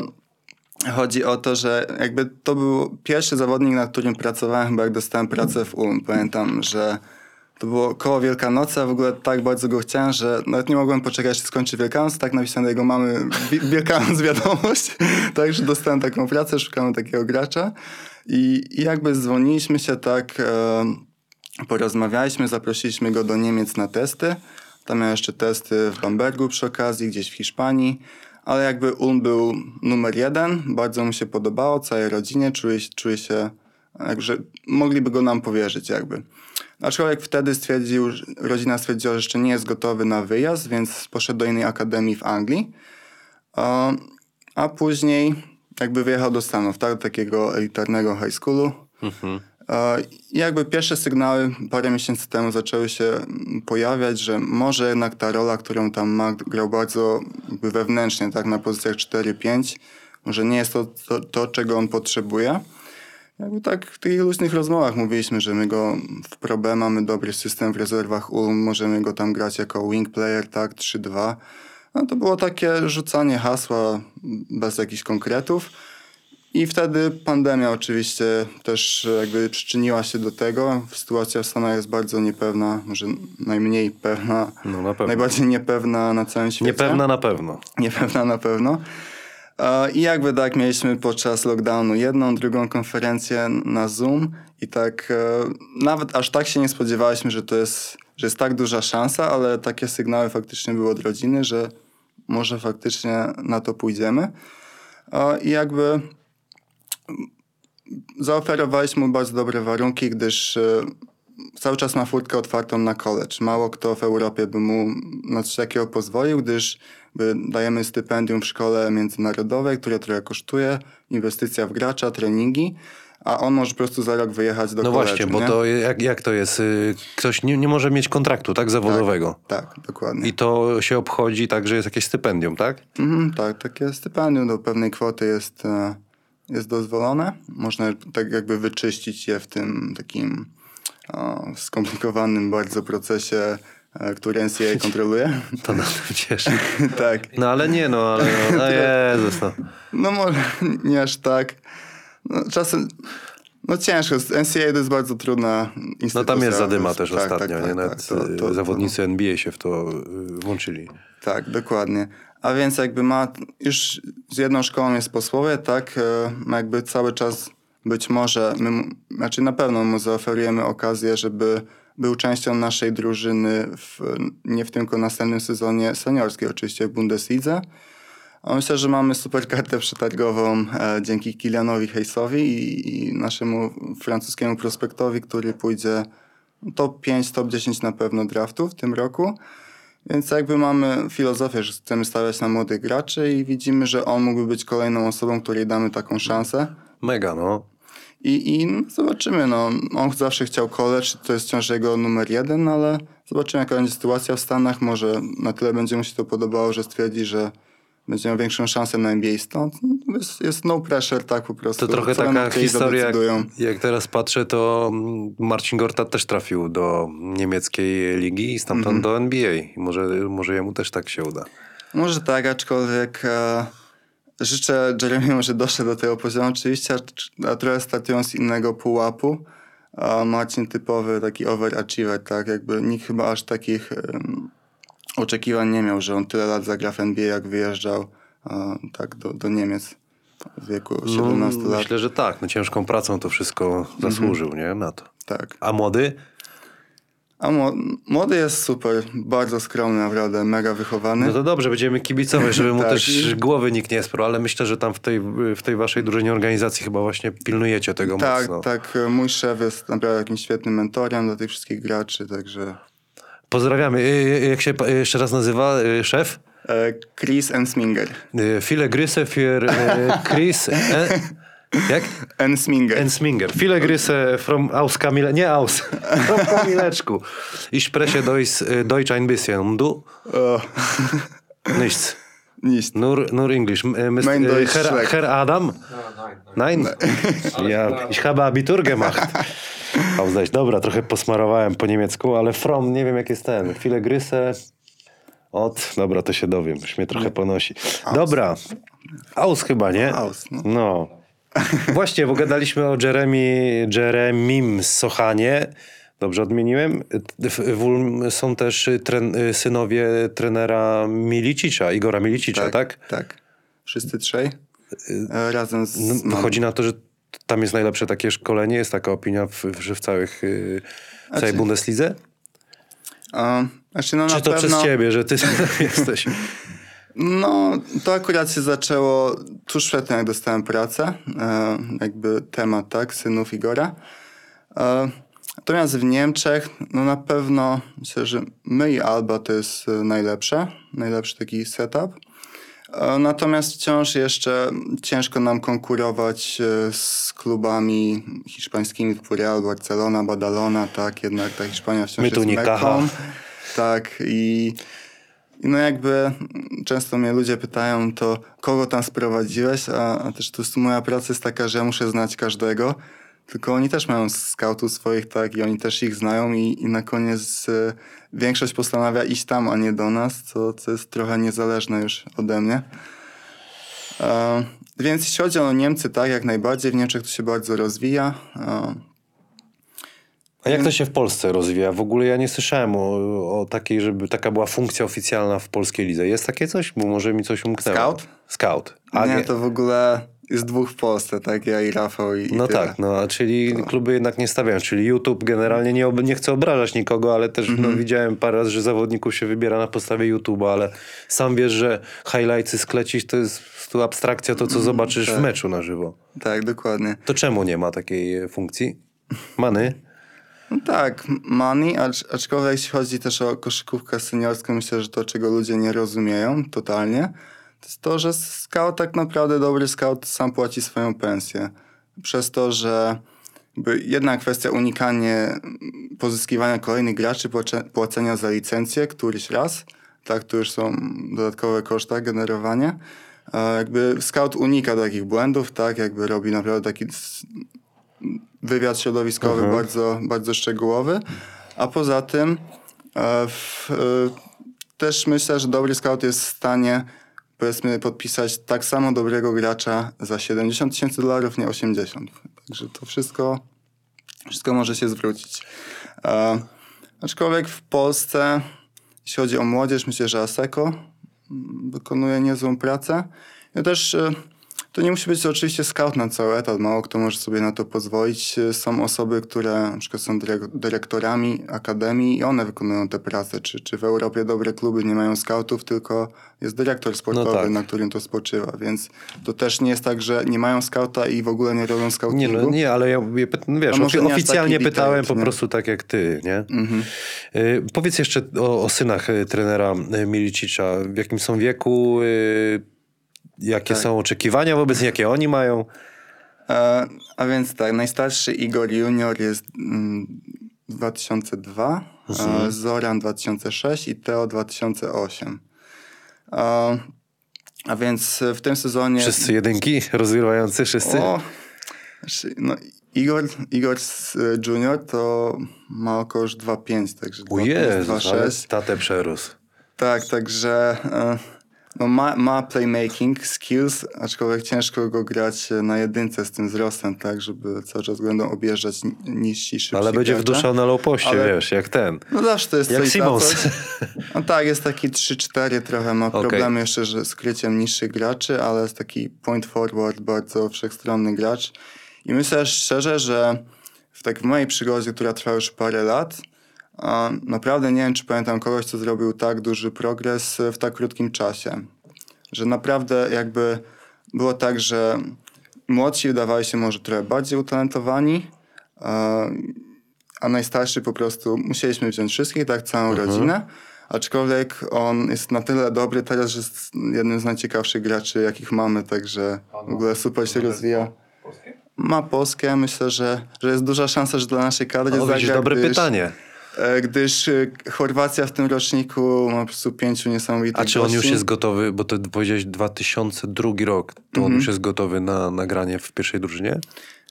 chodzi o to, że jakby to był pierwszy zawodnik, na którym pracowałem, chyba jak dostałem pracę w Ulm. Pamiętam, że to było koło Wielkanocy, a w ogóle tak bardzo go chciałem, że nawet nie mogłem poczekać, aż skończy Wielkanoc. Tak napisałem do jego mamy *laughs* Wi- Wielkanoc wiadomość. *laughs* Także dostałem taką pracę, szukamy takiego gracza. I, i jakby dzwoniliśmy się tak... E, porozmawialiśmy, zaprosiliśmy go do Niemiec na testy. Tam miał jeszcze testy w Bambergu przy okazji, gdzieś w Hiszpanii. Ale jakby Ulm był numer jeden, bardzo mu się podobało, całej rodzinie, czuje, się, jakże mogliby go nam powierzyć jakby. Aczkolwiek wtedy stwierdził, rodzina stwierdziła, że jeszcze nie jest gotowy na wyjazd, więc poszedł do innej akademii w Anglii. A, później jakby wyjechał do Stanów, tak, do takiego elitarnego high schoolu. E, I jakby pierwsze sygnały parę miesięcy temu zaczęły się pojawiać, że może jednak ta rola, którą tam ma, grał bardzo jakby wewnętrznie, tak na pozycjach 4-5, może nie jest to, to, to, czego on potrzebuje. Jakby tak w tych luźnych rozmowach mówiliśmy, że my go w Pro B mamy dobry system w rezerwach Ulm, możemy go tam grać jako wing player, tak, 3-2. No to było takie rzucanie hasła bez jakichś konkretów. I wtedy pandemia oczywiście też jakby przyczyniła się do tego. Sytuacja w Stanach jest bardzo niepewna, może najmniej pewna, No na najbardziej niepewna na całym świecie. Niepewna na pewno. Niepewna na pewno. I jakby tak mieliśmy podczas lockdownu jedną, drugą konferencję na Zoom i tak e, nawet aż tak się nie spodziewaliśmy, że to jest, że jest tak duża szansa, ale takie sygnały faktycznie były od rodziny, że może faktycznie na to pójdziemy. I jakby zaoferowaliśmy mu bardzo dobre warunki, gdyż e, cały czas ma furtkę otwartą na college. Mało kto w Europie by mu na coś takiego pozwolił, gdyż dajemy stypendium w szkole międzynarodowej, które trochę kosztuje, inwestycja w gracza, treningi, a on może po prostu za rok wyjechać do No właśnie, bo nie? to jak, jak to jest? Y, Ktoś nie, nie może mieć kontraktu, tak, zawodowego. Tak, dokładnie. I to się obchodzi tak, że jest jakieś stypendium, tak? Mhm, tak, takie stypendium do pewnej kwoty jest, e, jest dozwolone. Można tak jakby wyczyścić je w tym takim o, skomplikowanym bardzo procesie, e, który NCAA kontroluje. To nas to cieszy. *laughs* tak. No ale nie, no ale *laughs* no, Jezus, no. No może nie aż tak. No, czasem, no ciężko. NCAA to jest bardzo trudna instytucja. No tam jest zadyma też tak, ostatnio, tak, nie? tak, Nawet tak, to- y, to- zawodnicy NBA się w to y, włączyli. Tak, dokładnie. A więc jakby ma, już z jedną szkołą jest posłowie, tak, e, ma jakby cały czas być może, my, znaczy na pewno mu zaoferujemy okazję, żeby był częścią naszej drużyny w, nie w tylko następnym sezonie seniorskiej, oczywiście w Bundeslidze. Myślę, że mamy super kartę przetargową e, dzięki Kilianowi Haysowi i, i naszemu francuskiemu prospektowi, który pójdzie top 5, top 10 na pewno draftu w tym roku. Więc jakby mamy filozofię, że chcemy stawiać na młodych graczy i widzimy, że on mógłby być kolejną osobą, której damy taką szansę. Mega, no. I, i no, zobaczymy, no. On zawsze chciał college, to jest wciąż jego numer jeden, ale zobaczymy jaka będzie sytuacja w Stanach. Może na tyle będzie mu się to podobało, że stwierdzi, że będzie miał większą szansę na NBA stąd. No, Jest, jest no pressure, tak po prostu. To trochę taka historia, jak, jak teraz patrzę, to mm, Marcin Gortat też trafił do niemieckiej ligi i stamtąd Mhm. do NBA. Może, może jemu też tak się uda. Może tak, aczkolwiek e, życzę Jeremiemu, że doszedł do tego poziomu oczywiście, a, trochę startują z innego pułapu. A Marcin typowy taki overachiever, tak? Jakby nikt chyba aż takich em, oczekiwań nie miał, że on tyle lat zagra w NBA, jak wyjeżdżał e, tak do, do Niemiec w wieku 17 no, lat. Myślę, że tak. No, ciężką pracą to wszystko zasłużył, nie? Na to. Tak. A młody? A mło- młody jest super, bardzo skromny naprawdę, mega wychowany. No to dobrze, będziemy kibicować, żeby mu *laughs* Tak. też głowy nikt nie sprał, ale myślę, że tam w tej, w tej waszej drużynie organizacji chyba właśnie pilnujecie tego tak, mocno. tak. Mój szef jest naprawdę jakimś świetnym mentorem dla tych wszystkich graczy, także... Pozdrawiamy. Y, y, Jak się jeszcze raz nazywa y, szef? E, Chris Ensminger. File Gryse für y, *laughs* Chris... E, jak? Ensminger. Ensminger. Viele Grüße from aus Kamile... Nie aus. *laughs* From Kamileczku. Ich spreche Deutsch, y, Deutsch ein bisschen. Du? o, Nichts. nicht. Nur, nur English. M- y, Mr. Mein y, Deutsch Herr, schlecht. Herr Adam? No, nein, nein. Nein? Ja, ich habe Abitur gemacht. Ausdać. Dobra, trochę posmarowałem po niemiecku, ale from, nie wiem jak jest ten. Chwilę grysę od... Dobra, to się dowiem, już mnie trochę ponosi. Dobra. Aus chyba, nie? Aus, no. No. *laughs* Właśnie, bo gadaliśmy o Jeremy, Jeremim Sochanie. Dobrze odmieniłem? W, są też tren, synowie trenera Milicicza, Igora Milicicza, tak? Tak. Wszyscy trzej. E, razem z No, wychodzi na to, że tam jest najlepsze takie szkolenie, jest taka opinia, w, że w całych, y, w całej czy- Bundeslidze? Znaczy no Czy to pewno, przez ciebie, że ty *laughs* jesteś? *laughs* No, to akurat się zaczęło tuż przed tym, jak dostałem pracę. E, jakby temat, tak, synów Igora. E, natomiast w Niemczech, no na pewno myślę, że my i Alba to jest e, najlepsze, najlepszy taki setup. E, Natomiast wciąż jeszcze ciężko nam konkurować e, z klubami hiszpańskimi typu Real, Barcelona, Badalona, tak, jednak ta Hiszpania wciąż My tu jest nie kacha. Tak, i i no jakby często mnie ludzie pytają, to kogo tam sprowadziłeś, a, a też jest moja praca jest taka, że ja muszę znać każdego, tylko oni też mają skautów swoich, tak, i oni też ich znają i, i na koniec e, większość postanawia iść tam, a nie do nas, co, co jest trochę niezależne już ode mnie. E, więc jeśli chodzi o Niemcy, tak, jak najbardziej, w Niemczech to się bardzo rozwija. E, A jak to się w Polsce rozwija? W ogóle ja nie słyszałem o, o takiej, żeby taka była funkcja oficjalna w polskiej lidze. Jest takie coś? Bo może mi coś umknęło. Scout? Scout. A nie, nie, to w ogóle jest dwóch w Polsce, tak, ja i Rafał i, i No tyle. tak, no, a czyli kluby jednak nie stawiają. Czyli YouTube generalnie nie, nie chcę obrażać nikogo, ale też Mhm. no, widziałem parę razy, że zawodników się wybiera na podstawie YouTube'a, ale sam wiesz, że highlightsy sklecić to jest prostu abstrakcja to, co zobaczysz w tak. meczu na żywo. Tak, dokładnie. To czemu nie ma takiej funkcji? Many? No tak, money, acz, aczkolwiek jeśli chodzi też o koszykówkę seniorską, myślę, że to, czego ludzie nie rozumieją totalnie, to jest to, że scout tak naprawdę, dobry scout sam płaci swoją pensję. przez to, że jedna kwestia unikanie mm, pozyskiwania kolejnych graczy, płace- płacenia za licencję któryś raz, tak, to już są dodatkowe koszta generowania. E, Jakby scout unika takich błędów, tak, jakby robi naprawdę taki wywiad środowiskowy Mhm. bardzo, bardzo szczegółowy, a poza tym e, w, e, też myślę, że dobry scout jest w stanie powiedzmy podpisać tak samo dobrego gracza za 70 tysięcy dolarów, nie 80. Także to wszystko, wszystko może się zwrócić. E, aczkolwiek w Polsce, jeśli chodzi o młodzież, myślę, że ASECO mm, wykonuje niezłą pracę. Ja też e, to nie musi być oczywiście scout na cały etat, mało kto może sobie na to pozwolić. E, Są osoby, które na przykład są dyrek- dyrektorami akademii i one wykonują tę pracę. Czy, czy w Europie dobre kluby nie mają scoutów, tylko jest dyrektor sportowy, tak. na którym to spoczywa, więc to też nie jest tak, że nie mają scouta i w ogóle nie robią Nie, scoutingu. no, nie, ale ja, pyt- wiesz, ofi- nie oficjalnie pytałem detail, po nie? prostu tak jak ty, nie? Mhm. Y, powiedz jeszcze o, o synach y, trenera y, Milicicza. W jakim są wieku? Y, jakie Tak. są oczekiwania wobec nich, jakie oni mają? E, a więc tak, najstarszy Igor Junior jest mm, 2002, Mhm. e, Zoran 2006 i Teo 2008. E, a więc w tym sezonie... Wszyscy jedynki rozgrywający, wszyscy? O, znaczy, no, Igor, Igor Junior to ma około już 2,5, także O 2,5, Jezus, ale 2,6. tatę przerósł. Tak, także no ma, ma playmaking, skills, aczkolwiek ciężko go grać na jedynce z tym wzrostem, tak, żeby cały czas będą objeżdżać ni- niżsi, szybsi Ale będzie gracze. wduszał na low poście, Ale- wiesz, jak ten. No zawsze to jest Jak Simons. coś. No tak, jest taki 3-4, trochę ma Okej. problemy jeszcze że z kryciem niższych graczy, ale jest taki point forward, bardzo wszechstronny gracz. I myślę szczerze, że w tak w mojej przygodzie, która trwa już parę lat, naprawdę nie wiem, czy pamiętam kogoś, co zrobił tak duży progres w tak krótkim czasie. Że naprawdę jakby było tak, że młodsi wydawali się może trochę bardziej utalentowani, a, a najstarszy po prostu musieliśmy wziąć wszystkich, tak, całą rodzinę. Aczkolwiek on jest na tyle dobry teraz, że jest jednym z najciekawszych graczy, jakich mamy, także w ogóle super się rozwija. Polskie? Ma polskie, myślę, że, że jest duża szansa, że dla naszej kadry zagra, dobre gdyż, pytanie. E, Gdyż e, Chorwacja w tym roczniku ma po prostu pięciu niesamowitych A czy on już gości. jest gotowy, bo to powiedziałeś 2002 rok, to Mhm. on już jest gotowy na nagranie w pierwszej drużynie?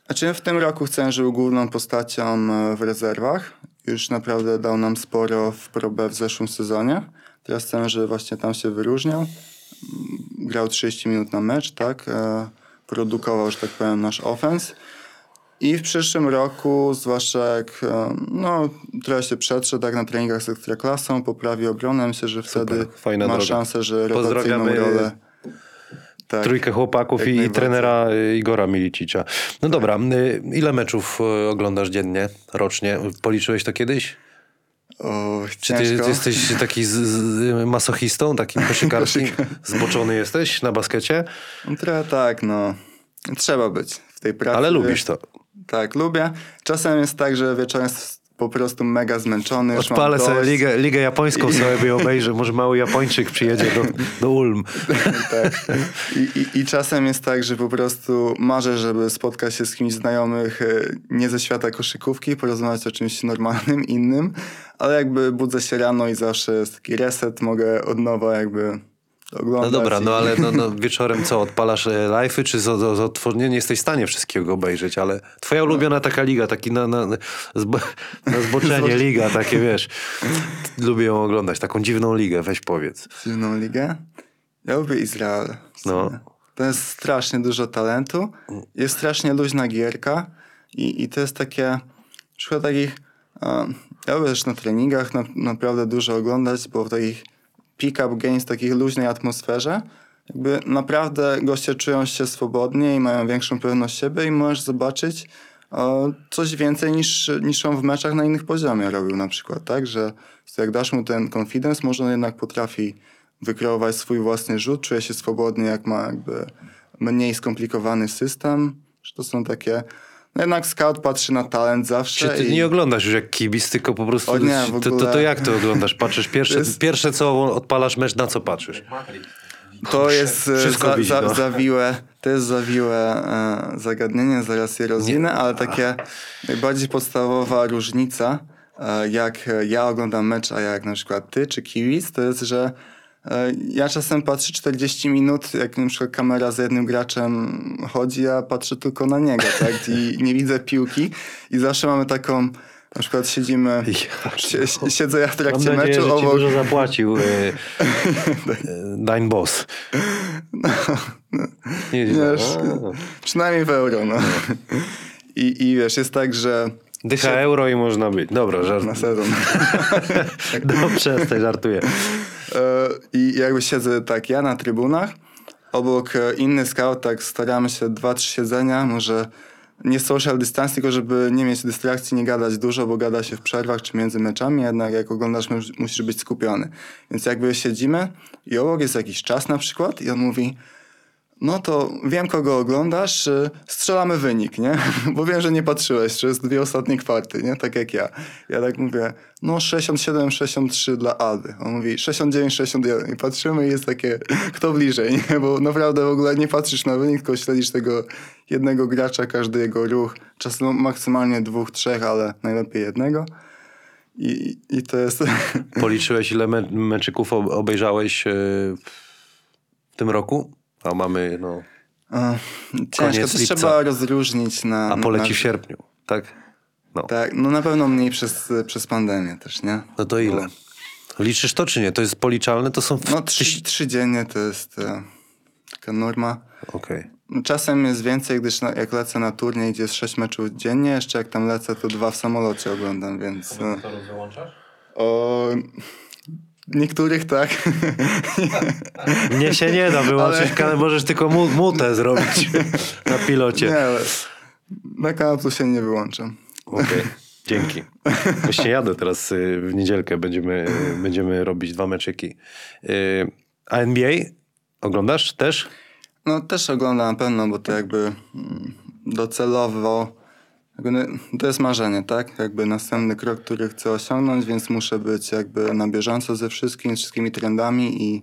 Znaczy w tym roku chcę, że był główną postacią e, w rezerwach. Już naprawdę dał nam sporo w probę w zeszłym sezonie. Teraz chcę, że właśnie tam się wyróżniał. Mm, Grał 30 minut na mecz, tak? Produkował, że tak powiem, nasz offense. I w przyszłym roku, zwłaszcza jak e, no, trochę się przetrze tak na treningach z ekstraklasą, poprawi obronę, myślę, że wtedy fajna ma droga. szansę, że rotacyjną Pozdrawiamy rolę... Tak. Trójkę chłopaków i, i trenera y, Igora Milicicza. No dobra, y, ile meczów oglądasz dziennie, rocznie? Policzyłeś to kiedyś? O, Czy ty, ty jesteś taki z, z, masochistą, takim *laughs* koszykarskim? Zboczony jesteś na baskecie? No, Trochę tak, no. Trzeba być w tej pracy. Ale lubisz to. Tak, lubię. Czasem jest tak, że wieczorem jest po prostu mega zmęczony. Odpalę sobie ligę, ligę japońską sobie obejrzę. Może mały Japończyk przyjedzie do, do Ulm. *laughs* Tak. I, i, I czasem jest tak, że po prostu marzę, żeby spotkać się z kimś znajomych e, nie ze świata koszykówki, porozmawiać o czymś normalnym, innym, ale jakby budzę się rano i zawsze jest taki reset, mogę od nowa jakby No dobra, no ale no, no, *laughs* wieczorem co, odpalasz e, live'y, czy z, z, nie jesteś w stanie wszystkiego obejrzeć, ale twoja ulubiona taka liga, taki na, na, zbo, *laughs* na zboczenie liga, takie wiesz, lubię ją oglądać, taką dziwną ligę, weź powiedz. Dziwną ligę. Ja lubię Izrael. No. To jest strasznie dużo talentu. Jest strasznie luźna gierka i, i to jest takie, przykład takich, a, ja lubię też na treningach na, naprawdę dużo oglądać, bo w takich pick-up games, takiej luźnej atmosferze, jakby naprawdę goście czują się swobodnie i mają większą pewność siebie i możesz zobaczyć e, coś więcej niż, niż on w meczach na innych poziomie robił na przykład, tak? Że jak dasz mu ten confidence, może on jednak potrafi wykreować swój własny rzut, czuje się swobodnie, jak ma jakby mniej skomplikowany system. Że to są takie... No jednak scout patrzy na talent zawsze. Czy ty i... nie oglądasz już jak kibic, tylko po prostu, O nie, w to, to, to ogóle. jak to oglądasz? Patrzysz, pierwsze, *laughs* Jest- pierwsze co odpalasz mecz, na co patrzysz? To jest e, za, widzi, za, no. zawiłe, to jest zawiłe e, zagadnienie, zaraz je rozwinę, ale takie najbardziej podstawowa różnica, e, jak ja oglądam mecz, a jak na przykład ty czy kiwic, to jest, że ja czasem patrzę 40 minut, jak na przykład kamera z jednym graczem chodzi, a patrzę tylko na niego, tak? I nie widzę piłki i zawsze mamy taką, na przykład siedzimy, *laughs* Ja sie, siedzę ja w Mam trakcie nadzieję, meczu że ci dużo zapłacił e, *laughs* e, Dine Boss. Nie, nie, Wiesz, a. przynajmniej w euro, no. I, I wiesz, jest tak, że Dycha euro i można być. Dobra, żart. na sezon. *laughs* No przestań, żartuję. E, I jakby siedzę tak ja na trybunach, obok e, inny scout, tak staramy się dwa, trzy siedzenia, może nie social distance, tylko żeby nie mieć dystrakcji, nie gadać dużo, bo gada się w przerwach czy między meczami, jednak jak oglądasz musisz być skupiony. Więc jakby siedzimy i obok jest jakiś czas na przykład i on mówi no to wiem, kogo oglądasz, y, strzelamy wynik, nie? *laughs* Bo wiem, że nie patrzyłeś przez dwie ostatnie kwarty, nie? Tak jak ja. Ja tak mówię, no 67-63 dla Alby. On mówi 69-61 i patrzymy i jest takie, *laughs* kto bliżej, nie? Bo naprawdę w ogóle nie patrzysz na wynik, tylko śledzisz tego jednego gracza, każdy jego ruch. Czasem maksymalnie dwóch, trzech, ale najlepiej jednego. I, i to jest... *laughs* Policzyłeś, ile me meczyków ob- obejrzałeś e, w tym roku? A mamy, no... Ciężko, Koniec to lipca. trzeba rozróżnić na... A poleci na, w sierpniu, tak? No. Tak, no na pewno mniej przez, przez pandemię też, nie? No to ile? Liczysz to czy nie? To jest policzalne? To są... No trzy, trzy dziennie to jest e, taka norma. Okej. Czasem jest więcej, gdyż na, jak lecę na turniej, gdzie jest sześć meczów dziennie, jeszcze jak tam lecę, to dwa w samolocie oglądam, więc... Komentatorów wyłączasz? o, niektórych tak. *laughs* Mnie się nie da wyłączyć, Ale- możesz tylko mu mutę zrobić *laughs* na pilocie. nie, ale na kanał to się nie wyłączam. Okej, dzięki. Właśnie jadę teraz y, w niedzielkę, będziemy, y, będziemy robić dwa meczyki. Y, A NBA oglądasz też? No też oglądam na pewno, bo to jakby mm, docelowo to jest marzenie, tak? Jakby następny krok, który chcę osiągnąć, więc muszę być jakby na bieżąco ze wszystkim, z wszystkimi trendami i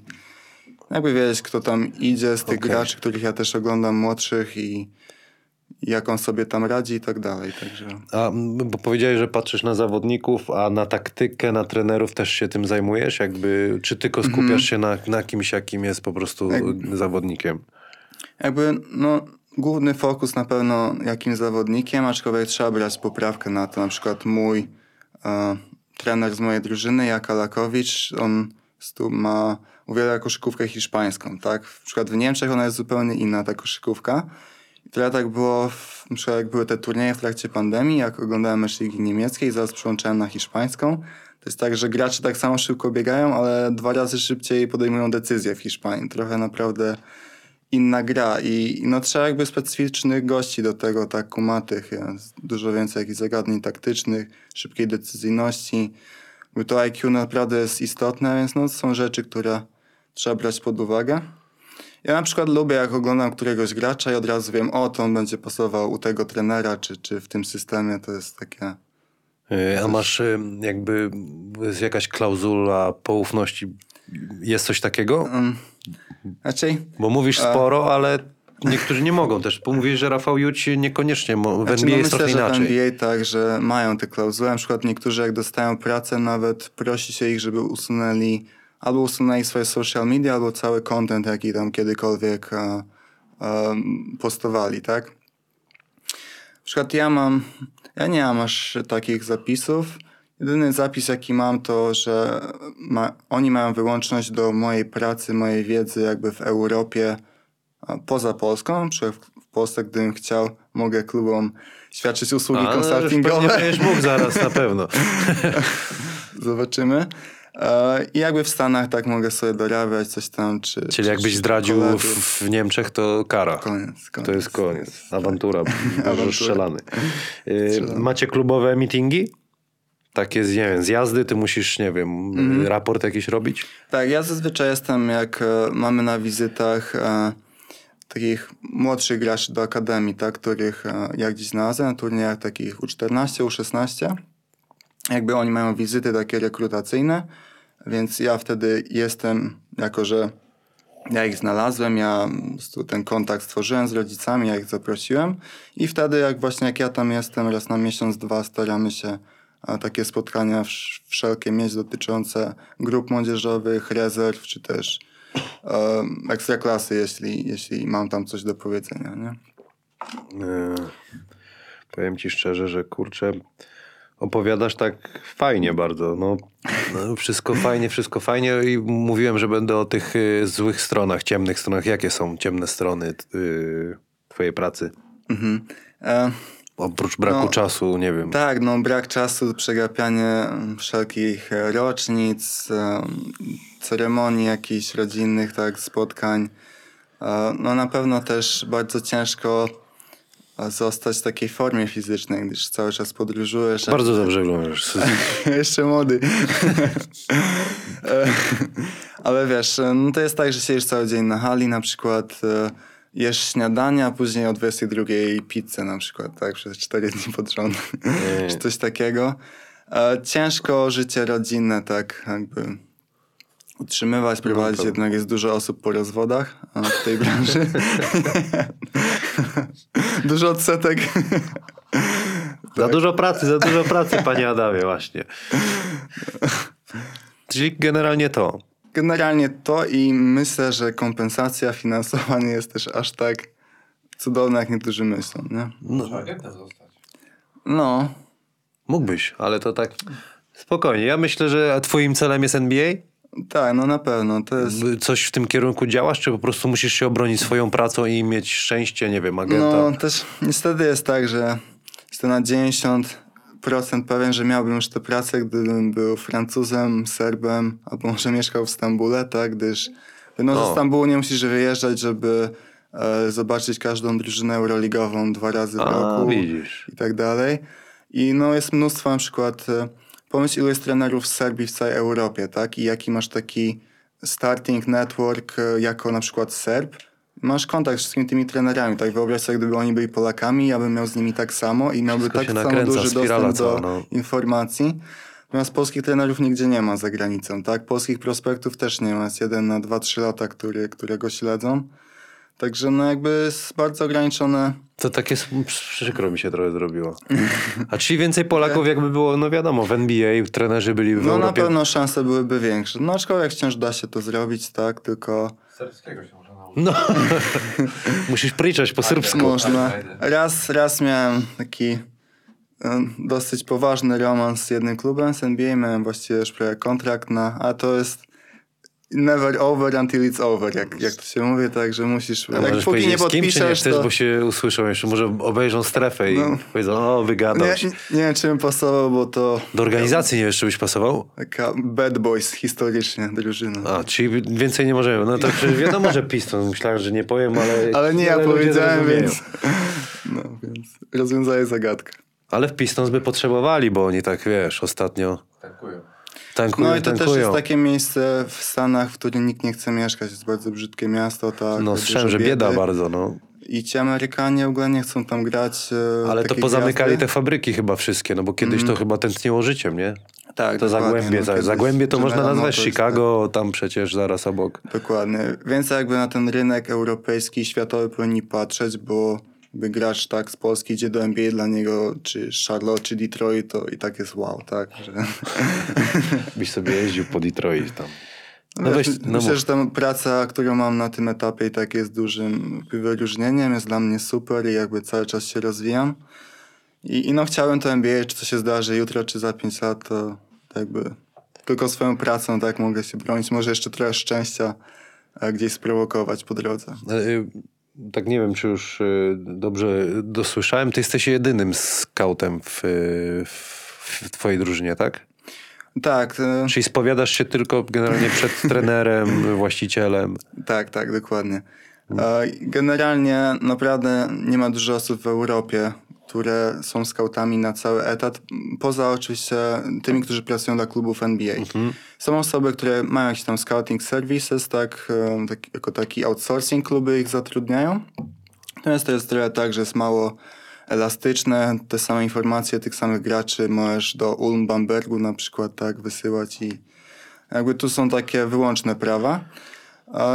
jakby wiedzieć, kto tam idzie z tych Okej. graczy, których ja też oglądam młodszych i, jak on sobie tam radzi i tak dalej, także... A, bo powiedziałeś, że patrzysz na zawodników, a na taktykę, na trenerów też się tym zajmujesz? Jakby, czy tylko skupiasz się na, na kimś, jakim jest po prostu zawodnikiem? Jakby, no, główny fokus na pewno jakim zawodnikiem, aczkolwiek trzeba brać poprawkę na to. Na przykład mój e, trener z mojej drużyny, Jaka Lakowicz, on ma, uwielbia koszykówkę hiszpańską, tak? W przykład w Niemczech ona jest zupełnie inna, ta koszykówka. I tyle tak było, w, na przykład jak były te turnieje w trakcie pandemii, jak oglądałem mecz Ligi Niemieckiej, zaraz przełączyłem na hiszpańską. To jest tak, że gracze tak samo szybko biegają, ale dwa razy szybciej podejmują decyzje w Hiszpanii. Trochę naprawdę inna gra i no trzeba jakby specyficznych gości do tego, tak kumatych, dużo więcej jakichś zagadnień taktycznych, szybkiej decyzyjności. Bo to IQ naprawdę jest istotne, więc no są rzeczy, które trzeba brać pod uwagę. Ja na przykład lubię, jak oglądam któregoś gracza i od razu wiem, o, to on będzie pasował u tego trenera, czy, czy w tym systemie, to jest takie... Y, A masz y, jakby jakaś klauzula poufności? Jest coś takiego? Raczej Bo mówisz sporo, ale niektórzy nie mogą też. Bo Mówisz, że Rafał Juć niekoniecznie. mo- W Znaczy, NBA no jest myślę, trochę że inaczej. w NBA tak, że mają te klauzule. Na przykład niektórzy jak dostają pracę, nawet prosi się ich, żeby usunęli albo usunęli swoje social media, albo cały content, jaki tam kiedykolwiek e, e, postowali, tak? Na przykład ja mam, ja nie mam aż takich zapisów. Jedyny zapis, jaki mam, to, że ma, oni mają wyłączność do mojej pracy, mojej wiedzy jakby w Europie, poza Polską. Przykład w Polsce, gdybym chciał, mogę klubom świadczyć usługi A, no, konsultingowe. pewnie będziesz mógł zaraz na pewno. *laughs* Zobaczymy. E, I jakby w Stanach tak mogę sobie dorabiać coś tam, czy... Czyli czy, jakbyś zdradził w, w Niemczech, to kara. Koniec, koniec. To jest koniec. Awantura. *laughs* Awantura. Strzelany. Y, Strzelany. Macie klubowe meetingi? Takie, nie wiem, zjazdy, ty musisz, nie wiem, Mhm. raport jakiś robić? Tak, ja zazwyczaj jestem, jak e, mamy na wizytach e, takich młodszych graczy do akademii, tak, których e, jak dziś znalazłem na turniejach takich U14, U16. Jakby oni mają wizyty takie rekrutacyjne, więc ja wtedy jestem, jako że Ja ich znalazłem, ja ten kontakt stworzyłem z rodzicami, ja ich zaprosiłem i wtedy jak właśnie jak ja tam jestem raz na miesiąc, dwa staramy się takie spotkania wsz- wszelkie mieć dotyczące grup młodzieżowych, rezerw czy też e, ekstraklasy, jeśli, jeśli mam tam coś do powiedzenia. Nie? E, powiem ci szczerze, że kurczę, opowiadasz tak fajnie bardzo. No, no, wszystko fajnie, wszystko fajnie i mówiłem, że będę o tych y, złych stronach, ciemnych stronach. Jakie są ciemne strony y, twojej pracy? Mhm. E, Oprócz braku No, czasu, nie wiem. Tak, no brak czasu, przegapianie mm, wszelkich e, rocznic, e, ceremonii jakichś rodzinnych, tak, spotkań. E, No na pewno też bardzo ciężko zostać w takiej formie fizycznej, gdyż cały czas podróżujesz. Bardzo dobrze wyglądasz. *laughs* Jeszcze młody. *laughs* Ale wiesz, no to jest tak, że siedzisz cały dzień na hali na przykład, jesz śniadania, a później o 22 pizzę na przykład, tak, przez 4 dni pod rząd, czy coś takiego. E, Ciężko życie rodzinne tak jakby utrzymywać, prowadzić, to- jednak jest dużo osób po rozwodach e, w tej branży. *laughs* dużo odsetek. Za dużo pracy, za dużo pracy, panie Adamie, właśnie. Czyli generalnie to. Generalnie to i myślę, że kompensacja finansowa nie jest też aż tak cudowna, jak niektórzy myślą, nie? Agentem zostać. No, Mógłbyś, ale to tak spokojnie. Ja myślę, że twoim celem jest NBA? tak, no na pewno. To jest, Coś w tym kierunku działasz, czy po prostu musisz się obronić swoją pracą i mieć szczęście, nie wiem, agenta? no też niestety jest tak, że jestem na 90% pewien, że miałbym już tę pracę, gdybym był Francuzem, Serbem, albo może mieszkał w Stambule, tak, gdyż no, ze Stambułu nie musisz wyjeżdżać, żeby e, zobaczyć każdą drużynę euroligową dwa razy w A, roku. widzisz. i tak dalej. I no jest mnóstwo na przykład, e, pomyśl ilu jest trenerów z Serbii w całej Europie, tak? I jaki masz taki starting network e, jako na przykład Serb. Masz kontakt z wszystkimi tymi trenerami, tak? Wyobraź sobie, gdyby oni byli Polakami, ja bym miał z nimi tak samo i miałby Wszystko tak samo nakręca, duży dostęp do cała, no. informacji. Natomiast polskich trenerów nigdzie nie ma za granicą, tak? Polskich prospektów też nie ma. Jest jeden na 2-3 lata, który, którego śledzą. Także no jakby jest bardzo ograniczone To takie przykro mi się trochę zrobiło. A czyli więcej Polaków jakby było, no wiadomo, w NBA trenerzy byli w No na Europie. pewno szanse byłyby większe. No aczkolwiek wciąż da się to zrobić, tak, tylko Serbskiego się. No, *laughs* musisz pryczeć po serbsku. można. Raz, raz miałem taki dosyć poważny romans z jednym klubem z NBA, miałem właściwie już prawie kontrakt na, a to jest never over until it's over, jak, jak to się mówi, tak, że musisz, A jak póki nie z kim, nie podpiszesz, chcesz, to... bo się usłyszą jeszcze, może obejrzą strefę i No. powiedzą, o, wygadał Nie, się. nie wiem, czy bym pasował, bo to Do organizacji nie wiesz, czy byś pasował? taka bad boys historycznie drużyna. A, czyli więcej nie możemy. No to przecież wiadomo, że Piston. Myślałem, że nie powiem, ale... Ale nie ja ale powiedziałem, więc... *laughs* No, więc rozwiązaję zagadkę. Ale w Pistons by potrzebowali, bo oni tak, wiesz, ostatnio Tankują. Tankują, No i to tankują. też jest takie miejsce w Stanach, w którym nikt nie chce mieszkać. Jest bardzo brzydkie miasto, tak. No słyszałem, że bieda bardzo, no. I ci Amerykanie w ogóle nie chcą tam grać. e, Ale to pozamykali gwiazdy. te fabryki chyba wszystkie, no bo kiedyś to chyba tętniło życiem, nie? Tak, To Zagłębie, no, Zagłębie to można nazwać Motors, Chicago, tam przecież zaraz obok. Tak, dokładnie. Więc jakby na ten rynek europejski, światowy powinni patrzeć, bo jakby gracz tak z Polski idzie do NBA dla niego, czy Charlotte, czy Detroit, to i tak jest wow, tak. Że... *laughs* Byś sobie jeździł po Detroit tam. No weź, no myślę, że ta praca, którą mam na tym etapie i tak jest dużym wyróżnieniem, jest dla mnie super i jakby cały czas się rozwijam. I, i no chciałem to NBA, czy to się zdarzy jutro, czy za 5 lat, to jakby tylko swoją pracą tak mogę się bronić. Może jeszcze trochę szczęścia e, gdzieś sprowokować po drodze. Tak nie wiem, czy już y, dobrze dosłyszałem. Ty jesteś jedynym skautem w, y, w twojej drużynie, tak? Tak, Czyli spowiadasz się tylko generalnie przed *laughs* trenerem, właścicielem. tak, tak, dokładnie. E, Generalnie naprawdę nie ma dużo osób w Europie, które są skautami na cały etat, poza oczywiście tymi, którzy pracują dla klubów NBA. Są osoby, które mają jakiś tam scouting services, tak, tak, jako taki outsourcing kluby ich zatrudniają. Natomiast to jest trochę tak, że jest mało elastyczne. Te same informacje tych samych graczy możesz do Ulm Bambergu na przykład tak wysyłać i jakby tu są takie wyłączne prawa.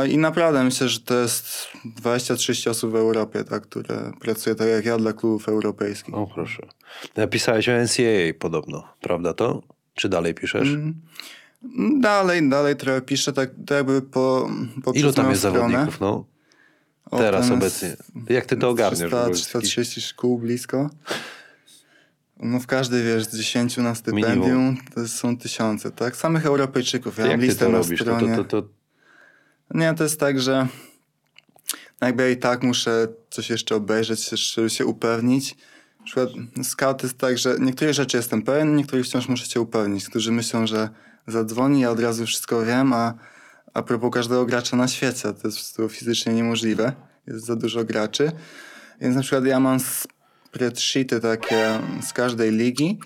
I naprawdę myślę, że to jest 20-30 osób w Europie, tak, które pracuje tak jak ja dla klubów europejskich. O proszę. Napisałeś o NCAA podobno, prawda to? Czy dalej piszesz? Mm. Dalej, dalej trochę piszę, tak, tak jakby po, po Ilu tam jest zawodników? No, O, teraz obecnie. Jak ty to ogarniasz? 300, bo jest jakiś- 330 szkół blisko. No w każdej, wiesz, z 10 na stypendium Minimum. to są tysiące, tak? Samych Europejczyków. Ja Jak mam ty listę to na robisz? To, stronie. to, to, to, Nie, to jest tak, że jakby ja i tak muszę coś jeszcze obejrzeć, żeby się upewnić. Na przykład scout jest tak, że niektórych rzeczy jestem pewien, niektórych wciąż muszę się upewnić. Którzy myślą, że zadzwoni, ja od razu wszystko wiem, a a propos każdego gracza na świecie, to jest prostu fizycznie niemożliwe. Jest za dużo graczy. Więc na przykład ja mam spreadsheety takie z każdej ligi.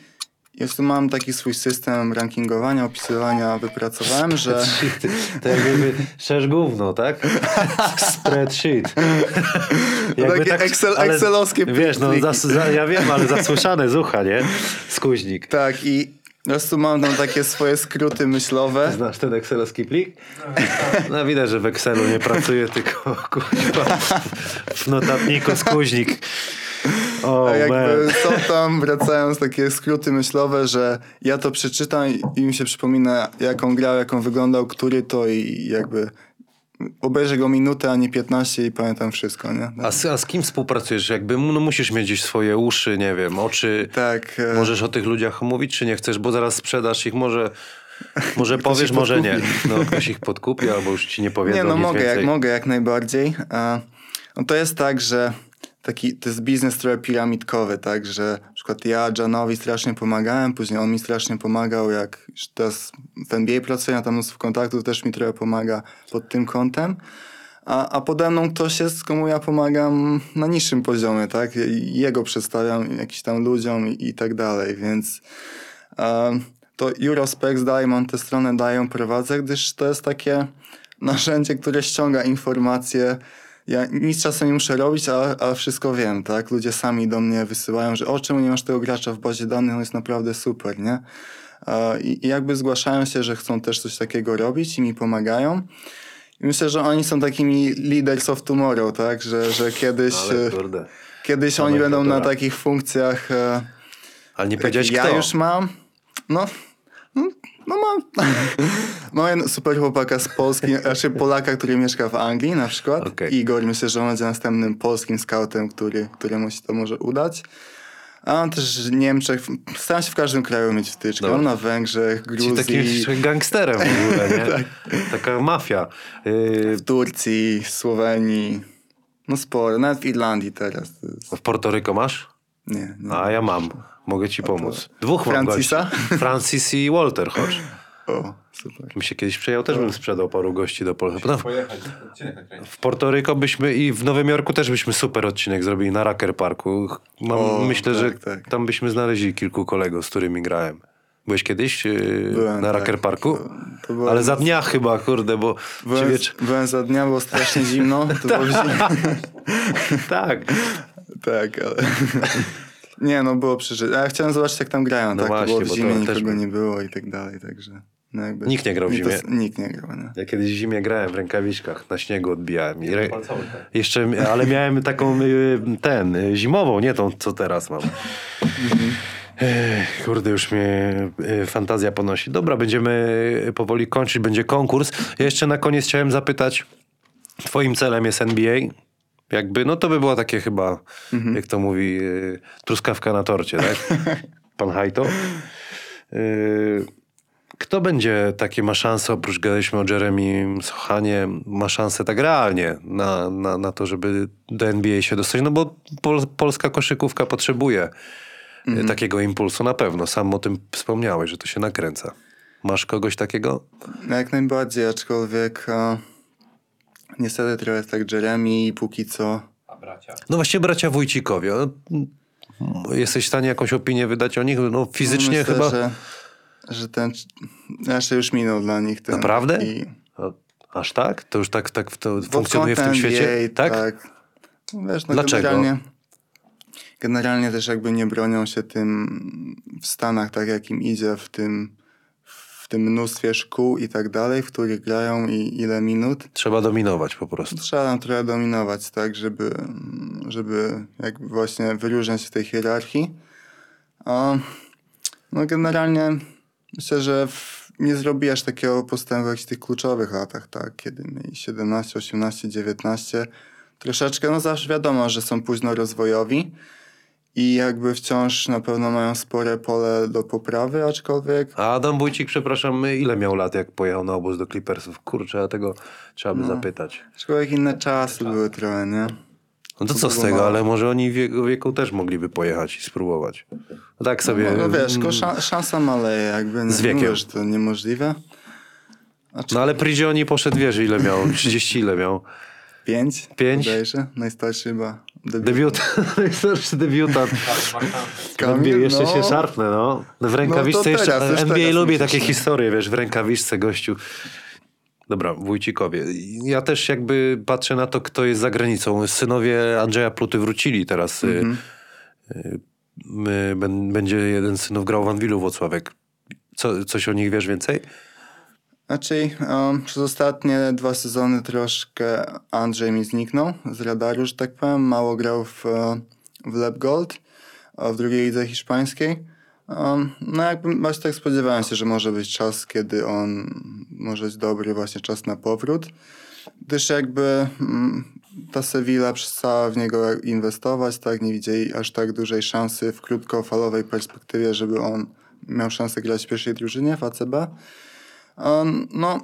Po prostu mam taki swój system rankingowania, opisywania, wypracowałem, że... to jakby szerz gówno, tak? Spreadsheet. *laughs* takie Excel- excelowskie Wiesz, no zas, za, ja wiem, ale zasłyszane z ucha, nie? Skuźnik. Tak, i po prostu mam tam takie swoje skróty myślowe. Znasz ten excelowski plik? No widać, że w Excelu nie pracuje, tylko kuźwa, w notatniku skuźnik. O, A jakby man. są tam, wracając takie skróty myślowe, że ja to przeczytam i, mi się przypomina, jaką grał, jaką wyglądał, który to i jakby obejrzę go minutę, a nie 15 i pamiętam wszystko, nie? A z, a z kim współpracujesz? Jakby no, musisz mieć gdzieś swoje uszy, nie wiem, oczy. Tak. e, Możesz o tych ludziach mówić, czy nie chcesz, bo zaraz sprzedasz ich, może, może powiesz, może nie. No, ktoś ich podkupi, albo już ci nie powiedzą Nie, no nic mogę, więcej. jak mogę, jak najbardziej. A, no to jest tak, że taki, to jest biznes trochę piramidkowy, tak, że na przykład ja Janowi strasznie pomagałem, później on mi strasznie pomagał, jak teraz w NBA pracuję, tam mnóstwo kontaktów, też mi trochę pomaga pod tym kątem. A, a pode mną ktoś jest, komu ja pomagam na niższym poziomie, tak? Jego przedstawiam jakimś tam ludziom i, i tak dalej, więc um, to Eurospecs mam tę stronę, dają, prowadzę, gdyż to jest takie narzędzie, które ściąga informacje. Ja nic czasem nie muszę robić, a, a wszystko wiem, tak? Ludzie sami do mnie wysyłają, że o czemu nie masz tego gracza w bazie danych, on jest naprawdę super, nie? I, jakby zgłaszają się, że chcą też coś takiego robić i mi pomagają. I myślę, że oni są takimi leaders of tomorrow, tak? Że, że kiedyś, e, kiedyś oni będą na takich funkcjach... e, Ale nie powiedziałeś ja kto. już mam. No, no, mam. *laughs* Mam super chłopaka z Polski, znaczy Polaka, który mieszka w Anglii na przykład. Okej. Igor, myślę, że on będzie następnym polskim scoutem, który, któremu się to może udać. A mam też w Niemczech, staram się w każdym kraju mieć wtyczkę. Mam na Węgrzech, Gruzji, takim *laughs* gangsterem w ogóle, nie? *laughs* Tak. Taka mafia. Yy, w Turcji, Słowenii. No sporo, nawet w Irlandii teraz. Jest... w Portoryko masz? Nie, nie. A ja mam. Mogę ci pomóc. Dwóch mam Francisa? Francis i Walter, chodź. O, super. Mi się kiedyś przyjął, też bym sprzedał paru gości do Polski. No, w Portoryko byśmy i w Nowym Jorku też byśmy super odcinek zrobili na Racker Parku. Mam, O, myślę, tak, że tak. tam byśmy znaleźli kilku kolegów, z którymi grałem. Byłeś kiedyś yy, Byłem, na tak. Racker Parku? To- to Ale za dnia chyba, kurde, bo Byłem, wiecz... byłem za dnia, było strasznie zimno. To było *laughs* zimno. tak. *laughs* Tak, ale... *laughs* Nie, no było przeżyte. Ja chciałem zobaczyć, jak tam grają. No tak, właśnie, to było bo w zimie, nikogo nie było i tak dalej, także... No jakby, Nikt nie grał w mi to- zimie. Nikt nie grał, nie. Ja kiedyś w zimie grałem w rękawiczkach, na śniegu odbijałem. I. Palcowy, tak. Jeszcze, ale miałem taką y, ten, y, zimową, nie tą, co teraz mam. Kurde, już mnie y, fantazja ponosi. Dobra, będziemy powoli kończyć, będzie konkurs. Ja jeszcze na koniec chciałem zapytać, twoim celem jest NBA? Jakby, no to by było takie chyba, jak to mówi, y, truskawka na torcie, tak? *laughs* Pan Hajto. Y, kto będzie takie ma szansę, oprócz gadaliśmy o Jeremy Sochanie, ma szansę tak realnie na, na, na to, żeby do NBA się dostać? No bo pol, polska koszykówka potrzebuje y, takiego impulsu na pewno. Sam o tym wspomniałeś, że to się nakręca. Masz kogoś takiego? No jak najbardziej, aczkolwiek... A... Niestety trochę jest tak Jeremy i póki co... A bracia? No właśnie bracia Wójcikowie. No, mm, Jesteś w stanie jakąś opinię wydać o nich? No fizycznie myślę, chyba... Że, że ten... Raczej już minął dla nich ten... Naprawdę? I... Aż tak? To już tak, tak to Pod funkcjonuje w tym kątem świecie? NBA, tak? tak. Wiesz, no Dlaczego? Generalnie, generalnie też jakby nie bronią się tym w Stanach, tak jak im idzie w tym w tym mnóstwie szkół i tak dalej, w których grają i ile minut. Trzeba dominować po prostu. Trzeba trochę dominować, tak, żeby, żeby jakby właśnie wyróżniać się w tej hierarchii. A, no generalnie myślę, że w, nie zrobi aż takiego postępu jak w tych kluczowych latach, tak, kiedy mieli 17, 18, 19. Troszeczkę, no zawsze wiadomo, że są późno rozwojowi i jakby wciąż na pewno mają spore pole do poprawy, aczkolwiek A Adam Wójcik, przepraszam, ile miał lat, jak pojechał na obóz do Clippersów? Kurczę, a tego trzeba by zapytać. aczkolwiek inne czasy były trochę, nie? No to co z tego, mało. ale może oni w jego wieku też mogliby pojechać i spróbować. No tak sobie... No, no wiesz, mm, szan- szansa maleje, jakby nie Z wiekiem. mówię, że to niemożliwe. Znaczy No ale Prigioni poszedł, wiesz ile miał? *laughs* 30 ile miał? pięć, Pięć? bodajże, najstarszy chyba. Debiut. *laughs* Najstarszy debiutant. Kamil, jeszcze no. się szarpnę, no. W rękawiczce No jeszcze... teraz, NBA lubi takie historie, wiesz, w rękawiczce gościu. Dobra, Wójcikowie. Ja też jakby patrzę na to, kto jest za granicą. Synowie Andrzeja Pluty wrócili teraz. y, Mhm. y, bę- Będzie jeden synów grał w Anwilu Włocławek. Co, coś o nich wiesz więcej? Znaczy, um, przez ostatnie dwa sezony troszkę Andrzej mi zniknął z radaru, że tak powiem. Mało grał w, w Leb Gold, w drugiej lidze hiszpańskiej. Um, no jakby właśnie tak spodziewałem się, że może być czas, kiedy on może być dobry właśnie czas na powrót. Gdyż jakby mm, ta Sevilla przestała w niego inwestować, tak, nie widzieli aż tak dużej szansy w krótkofalowej perspektywie, żeby on miał szansę grać w pierwszej drużynie w ACB. No,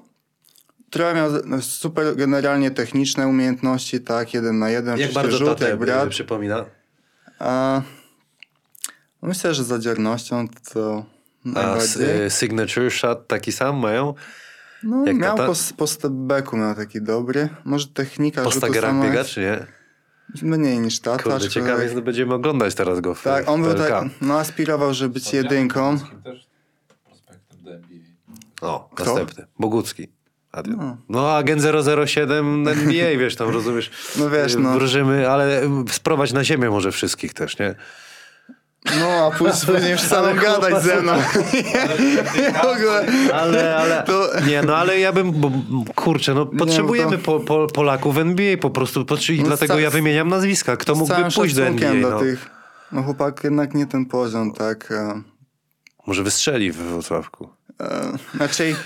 trochę miał super generalnie techniczne umiejętności, tak, jeden na jeden, Jak bardzo rzut, jak brat. przypomina? A, no myślę, że za dzielnością to A najbardziej. y, signature shot taki sam mają? No, jak miał tata? po, po stepbacku miał taki dobry. Może technika Po rzutu sama biega, jest czy nie? mniej niż tata. Kurde, aczkolwiek- ciekawe jest, będziemy oglądać teraz go w Tak, on w był tak, no aspirował, żeby być jedynką. Też. O, Kto? następny. Bogucki. Adrian. No. No, agent 007 NBA, wiesz, tam rozumiesz. *laughs* No wiesz, no. Wróżymy, ale sprowadź na ziemię może wszystkich też, nie? No, a później, *laughs* już samą gadać ze mną. *laughs* ogóle. Ale, ale, To- nie, no ale ja bym, bo, kurczę, no potrzebujemy to- po, po, Polaków w NBA po prostu, i No, dlatego ja wymieniam nazwiska. Kto mógłby pójść do NBA, no. tych... No chłopak jednak nie ten poziom, tak. e, Może wystrzeli w Wrocławku. Znaczy,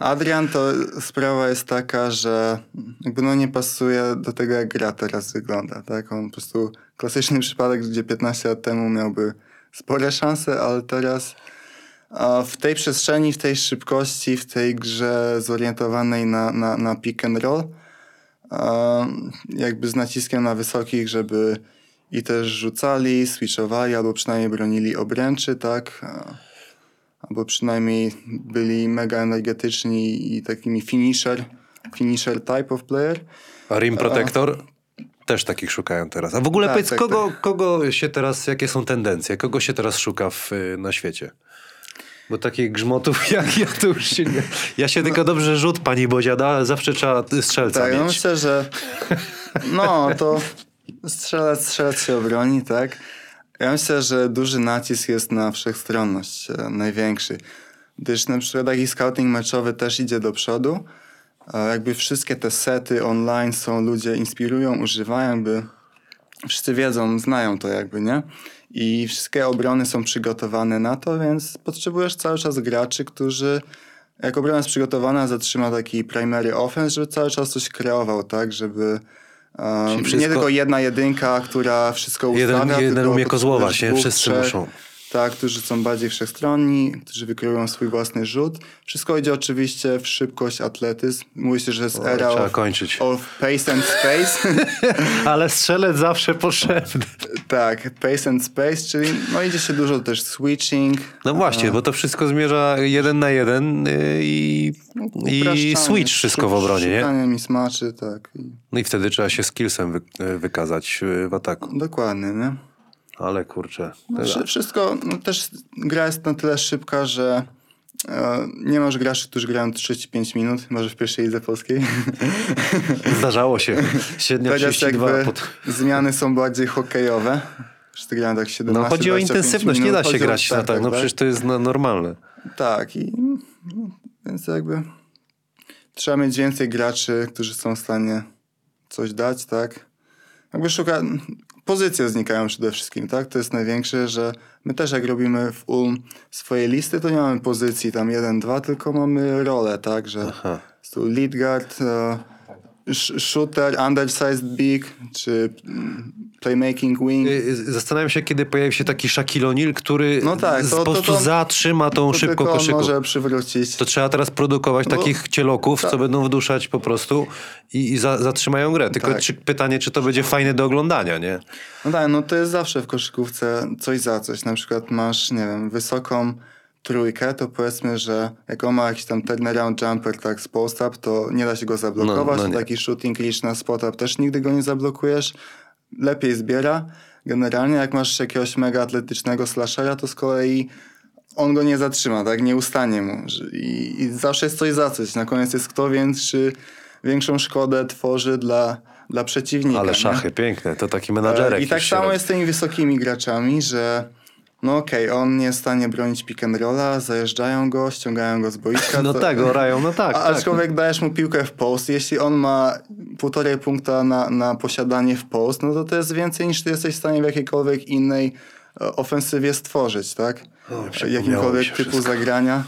Adrian to sprawa jest taka, że jakby no nie pasuje do tego, jak gra teraz wygląda, tak? On po prostu klasyczny przypadek, gdzie 15 lat temu miałby spore szanse, ale teraz w tej przestrzeni, w tej szybkości, w tej grze zorientowanej na, na, na pick and roll, jakby z naciskiem na wysokich, żeby i też rzucali, switchowali, albo przynajmniej bronili obręczy, tak? Albo przynajmniej byli mega energetyczni i takimi finisher, finisher type of player. A Rim Protector? Też takich szukają teraz. A w ogóle Tak, powiedz, tak, kogo, kogo się teraz, jakie są tendencje? Kogo się teraz szuka w, y, na świecie? Bo takich grzmotów *laughs* jak ja to już się nie... Ja się tylko dobrze rzut pani Boziada, zawsze trzeba strzelca Tak, no mieć. myślę, że *laughs* no to strzelec, strzelec się obroni, tak? Ja myślę, że duży nacisk jest na wszechstronność, e, największy. Gdyż na przykład taki scouting meczowy też idzie do przodu. Jakby wszystkie te sety online są, ludzie inspirują, używają, jakby wszyscy wiedzą, znają to jakby, nie? I wszystkie obrony są przygotowane na to, więc potrzebujesz cały czas graczy, którzy jak obrona jest przygotowana, zatrzyma taki primary offense, żeby cały czas coś kreował, tak? Żeby Czyli nie wszystko- tylko jedna jedynka, która wszystko ustawia. Jeden, jeden umie kozłować, nie? Wszyscy muszą. Tak, którzy są bardziej wszechstronni, którzy wykreują swój własny rzut. Wszystko idzie oczywiście w szybkość, atletyzm. Mówi się, że jest O, era trzeba of, kończyć. of pace and space. *laughs* Ale strzelec zawsze potrzebny. tak, pace and space, czyli no idzie się dużo też switching. No właśnie, bo to wszystko zmierza jeden na jeden y, i, i upraszczanie, switch wszystko w obronie, nie? Szukanie mismatchy, tak. I, No i wtedy trzeba się skillsem wy, wykazać y, w ataku. dokładnie, nie? Ale kurczę. Wszy- Wszystko, no też gra jest na tyle szybka, że e, nie masz graczy, którzy grają 35 minut, może w pierwszej lidze polskiej. *laughs* Zdarzało się. Średnia Teraz 32. jakby Pod... zmiany są bardziej hokejowe. Wszyscy grają tak 17 No chodzi o 25 intensywność, nie minut. da się Chodzi o- grać na tak, no przecież to jest no, normalne. Tak i no, Więc jakby trzeba mieć więcej graczy, którzy są w stanie coś dać, tak? Jakby szuka... Pozycje znikają przede wszystkim, tak? To jest największe, że my też jak robimy w Ulm swoje listy, to nie mamy pozycji tam jeden, dwa, tylko mamy rolę, tak? Że Aha. lead guard, e, shooter, undersized big, czy mm, playmaking wing. Y, Zastanawiam się, kiedy pojawi się taki Shaquille O'Neal, który No tak, to- po to- prostu to- zatrzyma tą To on koszyku. może przywrócić. To trzeba teraz produkować No, takich cieloków, co tak. będą wduszać po prostu i, i za, zatrzymają grę. Tylko Tak. czy, pytanie, czy to będzie fajne do oglądania, nie? No tak, no to jest zawsze w koszykówce coś za coś. Na przykład masz, nie wiem, wysoką trójkę, to powiedzmy, że jak on ma jakiś tam turnaround jumper tak z post-up, to nie da się go zablokować. No, no nie. Taki shooting reach na spot-up też nigdy go nie zablokujesz. Lepiej zbiera. Generalnie jak masz jakiegoś mega atletycznego slashera, to z kolei on go nie zatrzyma, tak? Nie ustanie mu. I, I zawsze jest coś za coś. Na koniec jest kto większy, większą szkodę tworzy dla, dla przeciwnika. Ale nie? szachy, piękne. To taki menadżerek. I tak samo robi. jest z tymi wysokimi graczami, że no okej, on nie jest w stanie bronić pick and rolla, zajeżdżają go, ściągają go z boiska. No to- tak, orają, no tak. A, tak. aczkolwiek dajesz mu piłkę w post, jeśli on ma półtorej punkta na, na posiadanie w post, no to to jest więcej niż ty jesteś w stanie w jakiejkolwiek innej e, ofensywie stworzyć, tak? O, mi Jakimkolwiek typu wszystko. zagrania.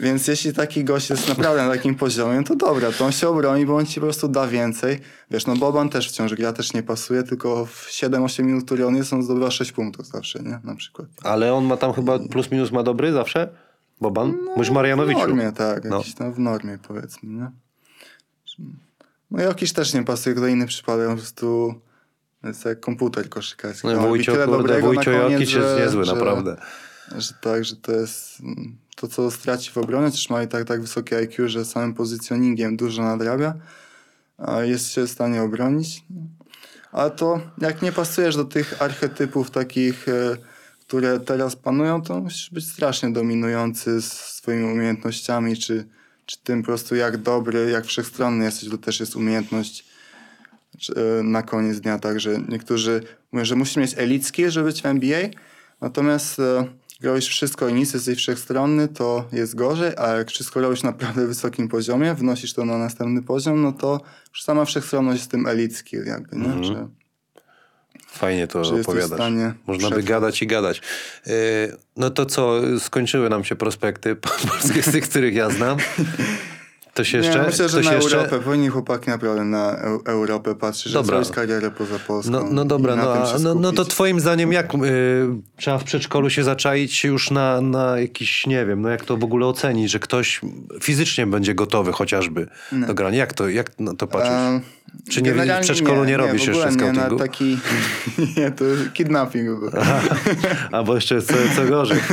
Więc jeśli taki gość jest naprawdę na takim poziomie, to dobra, to on się obroni, bo on ci po prostu da więcej. Wiesz, no Boban też wciąż gra, też nie pasuje, tylko w 7-8 minut, które on jest, on zdobywa 6 punktów zawsze, nie? Na przykład. Ale on ma tam chyba plus minus ma dobry zawsze? Boban? Mówisz W Marianowiczu. normie, tak, No. jakiś tam w normie powiedzmy, nie? No Jokiś też nie pasuje, to inny przypadek, po prostu jest jak komputer koszykarski. No, robi Wójcio, tyle kurde, dobrego Wójcio na koniec, Jokic jest że- niezły, że- naprawdę. Że tak, że to jest mm, to, co straci w obronie, też ma i tak, tak wysokie IQ, że samym pozycjoningiem dużo nadrabia, a jest się w stanie obronić. Ale to jak nie pasujesz do tych archetypów takich, e, które teraz panują, to musisz być strasznie dominujący swoimi umiejętnościami, czy, czy tym po prostu jak dobry, jak wszechstronny jesteś, to też jest umiejętność e, na koniec dnia, także niektórzy mówią, że musisz mieć elite skill, żeby być w NBA, natomiast e, robisz wszystko i nic, jesteś wszechstronny, to jest gorzej, a jak wszystko robisz na naprawdę wysokim poziomie, wnosisz to na następny poziom, no to już sama wszechstronność jest tym elite skill jakby, nie? Mhm. Że, Fajnie to w opowiadasz. Można by przetrwać. gadać i gadać. Yy, no to co, skończyły nam się prospekty *laughs* polskie z tych, których ja znam. *laughs* To się jeszcze... Nie, myślę, że na jeszcze... Europę, powinni chłopaki naprawdę na Eu- Europę patrzeć, Dobra. że zrobić karierę poza Polską. No, no dobra, no, a, no, no to twoim zdaniem jak y, trzeba w przedszkolu się zaczaić już na, na jakiś, nie wiem, no jak to w ogóle ocenić, że ktoś fizycznie będzie gotowy chociażby do grania? Jak to, jak na to patrzysz? Em, Czy nie, w przedszkolu nie, robisz w ogóle jeszcze nie, na scoutingu? taki, *laughs* nie, to kidnapping. był. Albo jeszcze co, co gorzej. *laughs*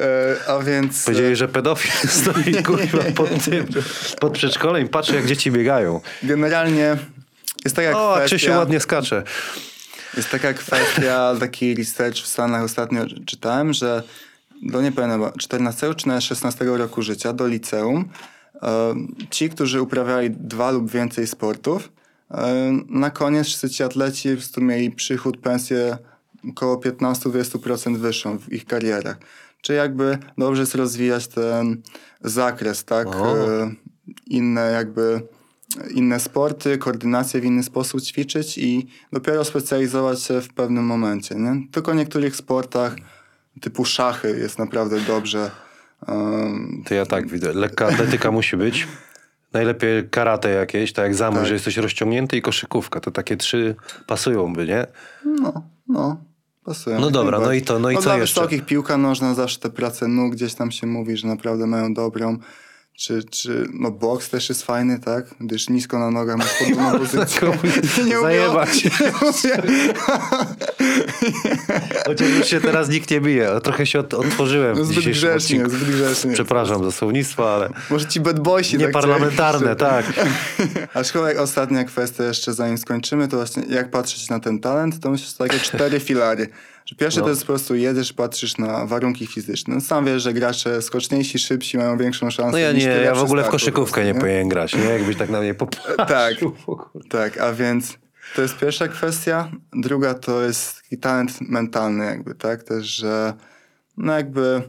E, a więc... Powiedzieli, że pedofil *laughs* stoi kurwa pod tym, pod przedszkolem i patrzy jak dzieci biegają. Generalnie jest taka O, kwestia... Krzysiu ładnie skacze. Jest taka kwestia, taki research w Stanach ostatnio czytałem, że do nie pamiętam, chyba 14 czy nawet 16 roku życia, do liceum, e, ci, którzy uprawiali dwa lub więcej sportów, e, na koniec wszyscy ci atleci po prostu mieli przychód, pensję około 15-20% wyższą w ich karierach. Czyli jakby dobrze jest rozwijać ten zakres, tak? O. E, Inne jakby inne sporty, koordynację w inny sposób ćwiczyć i dopiero specjalizować się w pewnym momencie. Nie? Tylko w niektórych sportach typu szachy jest naprawdę dobrze. Um, To ja tak widzę. Lekka atletyka musi być. Najlepiej karate jakieś, tak jak zamój, Tak. że jesteś rozciągnięty i koszykówka. To takie trzy pasują by, nie? no, no, pasują. No dobra, no i to- no i co dla jeszcze? wysokich piłka nożna zawsze te prace nóg gdzieś tam się mówi, że naprawdę mają dobrą. Czy, czy no boks też jest fajny, tak? Gdyż nisko na nogach masz podobną *laughs* pozycję. *laughs* Nie o- Zajebać. *laughs* nie mówię- *laughs* Chociaż już się teraz nikt nie bije. Trochę się od, otworzyłem w No zbyt dzisiejszym grzecznie, odcinku. zbyt grzecznie. Przepraszam za słownictwo, ale Może ci bad boysi tak nieparlamentarne, tak. *laughs* Aczkolwiek ostatnia kwestia jeszcze zanim skończymy, to właśnie jak patrzeć na ten talent, to myślę, że takie cztery filary. Pierwszy No. to jest po prostu jedziesz, patrzysz na warunki fizyczne. No, sam wiesz, że gracze skoczniejsi, szybsi mają większą szansę No ja nie, ja w ogóle w koszykówkę prostu, nie powinien grać, nie? Jakbyś tak na mnie popatrzył. Tak. w. Tak, a więc to jest pierwsza kwestia. Druga to jest taki talent mentalny jakby, tak? Też, że no jakby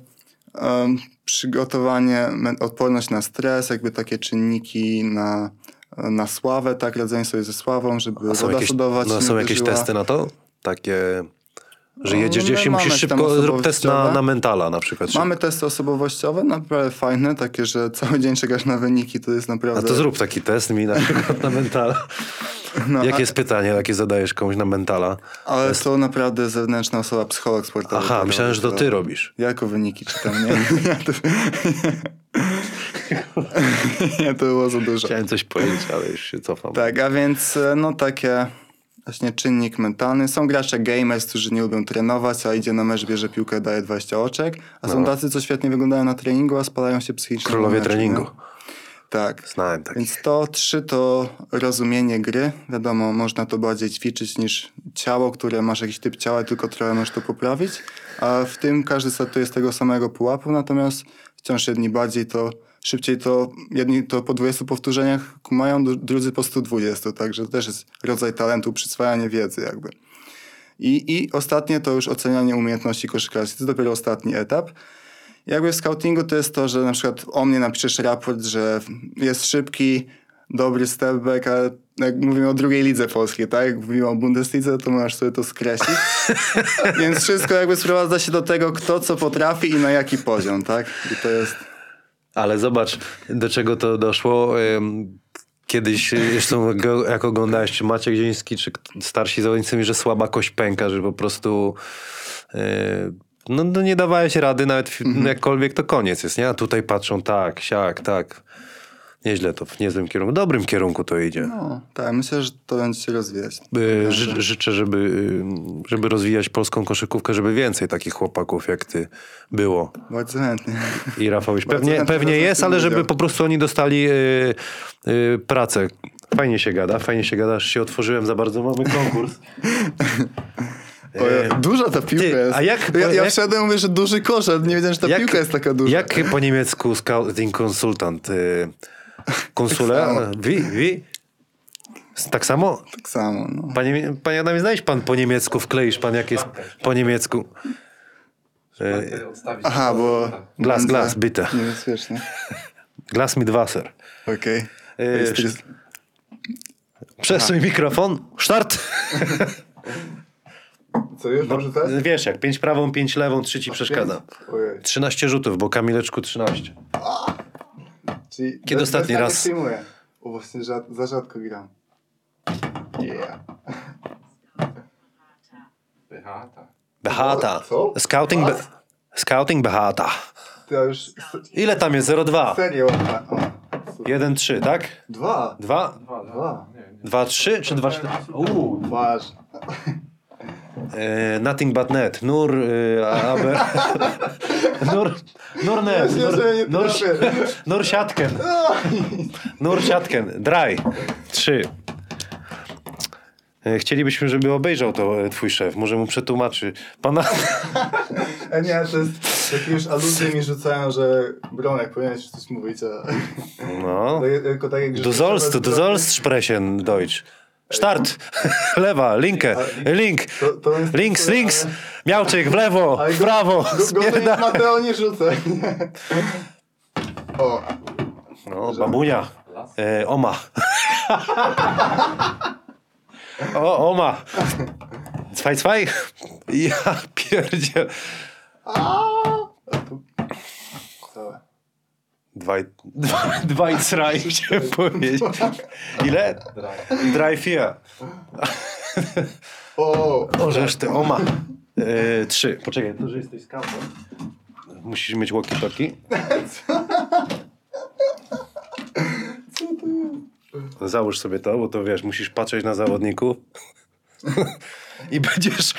em, przygotowanie, odporność na stres, jakby takie czynniki na, na sławę, tak, radzenie sobie ze sławą, żeby A są jakieś, no, są jakieś testy na to? Takie, że No, jedziesz gdzieś i musisz szybko, zrób test na, na mentala na przykład. Mamy testy osobowościowe, naprawdę fajne, takie, że cały dzień czekasz na wyniki, to jest A naprawdę... to zrób taki test mi na *laughs* przykład na mentala. No, Jakie a- jest pytanie, jakie zadajesz komuś na mentala? Ale to naprawdę zewnętrzna osoba, psycholog sportowy. Aha, myślałem, że to ty robisz. Jako wyniki czytam, nie? *laughs* nie, to... *laughs* to było za dużo. Chciałem coś powiedzieć, ale już się cofam. Tak, a więc e, no takie właśnie czynnik mentalny. Są gracze gamers, którzy nie lubią trenować, a idzie na mecz, bierze piłkę, daje 20 oczek. A są No. tacy, co świetnie wyglądają na treningu, a spalają się psychicznie. Królowie meczu, treningu. nie? Tak. Znałem tak. Więc to trzy to rozumienie gry. Wiadomo, można to bardziej ćwiczyć niż ciało, które masz jakiś typ ciała, tylko trochę możesz to poprawić. A w tym każdy startuje z tego samego pułapu, natomiast wciąż jedni bardziej to szybciej to, jedni to po 20 powtórzeniach kumają, dru- drudzy po 120, także to też jest rodzaj talentu, przyswajanie wiedzy jakby. I, I ostatnie to już ocenianie umiejętności koszykarskich. To jest dopiero ostatni etap. Jakby w scoutingu to jest to, że na przykład o mnie napiszesz raport, że jest szybki, dobry stepback, a jak mówimy o drugiej lidze polskiej, tak? Jak mówimy o Bundeslidze, to możesz sobie to skreślić. *laughs* Więc wszystko jakby sprowadza się do tego, kto co potrafi i na jaki poziom, tak? I to jest... Ale zobacz, do czego to doszło. Kiedyś, y, zresztą jak oglądałeś, czy Maciek Dzieński, czy starsi zawodnicy mi, że słaba kość pęka, że po prostu yy, no, no nie dawałeś rady, nawet f- jakkolwiek to koniec jest, nie? A tutaj patrzą tak, siak, tak. Nieźle to, w niezłym kierunku, dobrym kierunku to idzie. No, tak, myślę, że to będzie się rozwijać. Y, Ży, życzę, żeby, y, żeby rozwijać polską koszykówkę, żeby więcej takich chłopaków jak ty było. Bardzo chętnie. I Rafał już pewnie, chętnie pewnie jest, ale żeby po prostu oni dostali y, y, pracę. Fajnie się gada, fajnie się gada, aż się otworzyłem za bardzo, mamy konkurs. *laughs* O, ja, duża ta piłka ty, jest. a jak- ja, ja jak- wszedłem mówię, że duży kosz, ale nie wiedziałem, że ta Jak- piłka jest taka duża. Jak po niemiecku scouting konsultant? Y, konsule? Tak samo. Wi, wi? Tak samo? Tak samo, no. Panie, panie Adamie, znajdź pan po niemiecku, wkleisz pan jak jest po niemiecku. Odstawić. Aha, bo... Glas, będzie glas, bitte. Niebezpieczne. *laughs* Glas mit Wasser. Okej. E, Jest- jest- Przesuń mikrofon. Start! *laughs* Co, już może też? Wiesz jak, pięć prawą, pięć lewą, trzy ci przeszkadza. Ojej. 13 rzutów, bo Kamileczku 13. Czyli Kiedy ostatni tak raz? nie przyjmuję. O, właśnie rzad, za rzadko gram. Yeah. *laughs* Behata. Behata. Co? Scouting, be, scouting Behata. Ja już... Ile tam jest? 0,2. Serio? A, o. 1-3, tak? Dwa. 2? Dwa, Dwa. Nie, nie. 2, 3 czy 2, 4? Uuu. Twarz. *laughs* E, nothing but net. Nur, e, aber... *laughs* Nur, nur net. Nur, nur, nur siatken. Nur siatken. Dry. 3. E, Chcielibyśmy, żeby obejrzał to e, twój szef. Może mu przetłumaczy. Pana... A *laughs* nie, to jest... Takie już aluzje mi rzucają, że Bronek powinieneś coś mówić, a... No. Tak- Tylko tak jak... Du sollst, du sollst sprechen Deutsch. Start. *laughs* Lewa, linkę, link. To- to jest- Links, ale- links. Miałczyk w lewo, Ale w prawo. Go, to Mateo nie rzucę. o, No, babunia. E, oma. o, oma. Zwei, zwei. Ja pierdzie. całe. Dwaj, *laughs* dwa- dwaj traj, chciałem *laughs* powiedzieć. Ile? Drei, vier. O, O, żeż ty, oma. E, trzy. Poczekaj, to, że jesteś scoutem. Musisz mieć walkie-talkie. Załóż sobie to, bo to wiesz, musisz patrzeć na zawodników. *laughs* I będziesz.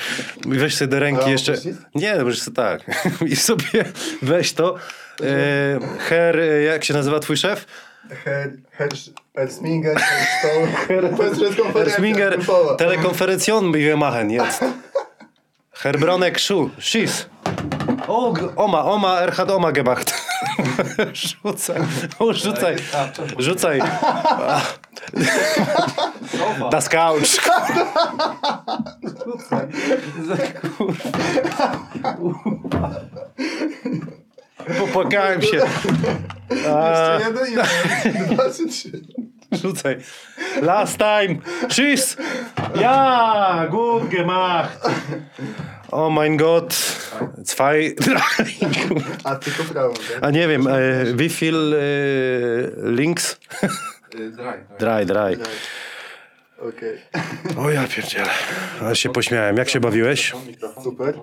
Weź sobie do ręki jeszcze. Nie, no możesz sobie tak. I sobie weź to. E, her, e, jak się nazywa twój szef? Her, her, Hersminger, grupowa. Telekonferencjon machen jetzt. Herbronek Schu, schieß. O, Oma, Oma, er hat Oma gemacht. *laughs* Rzucaj, o, rzucaj, rzucaj. Das Couch. *laughs* popłakałem się. A, jeden i *laughs* dwa trzy. rzucaj. Last time. Tschüss. Ja, gut gemacht. Oh mein Gott. Zwei, *laughs* drei. A tylko prawo, tak? A nie wiem, e, wie viel e, links? Y, Dry. Dry, dry. Okej. O ja pierdzielę. Ale się pośmiałem. Jak się bawiłeś? Super.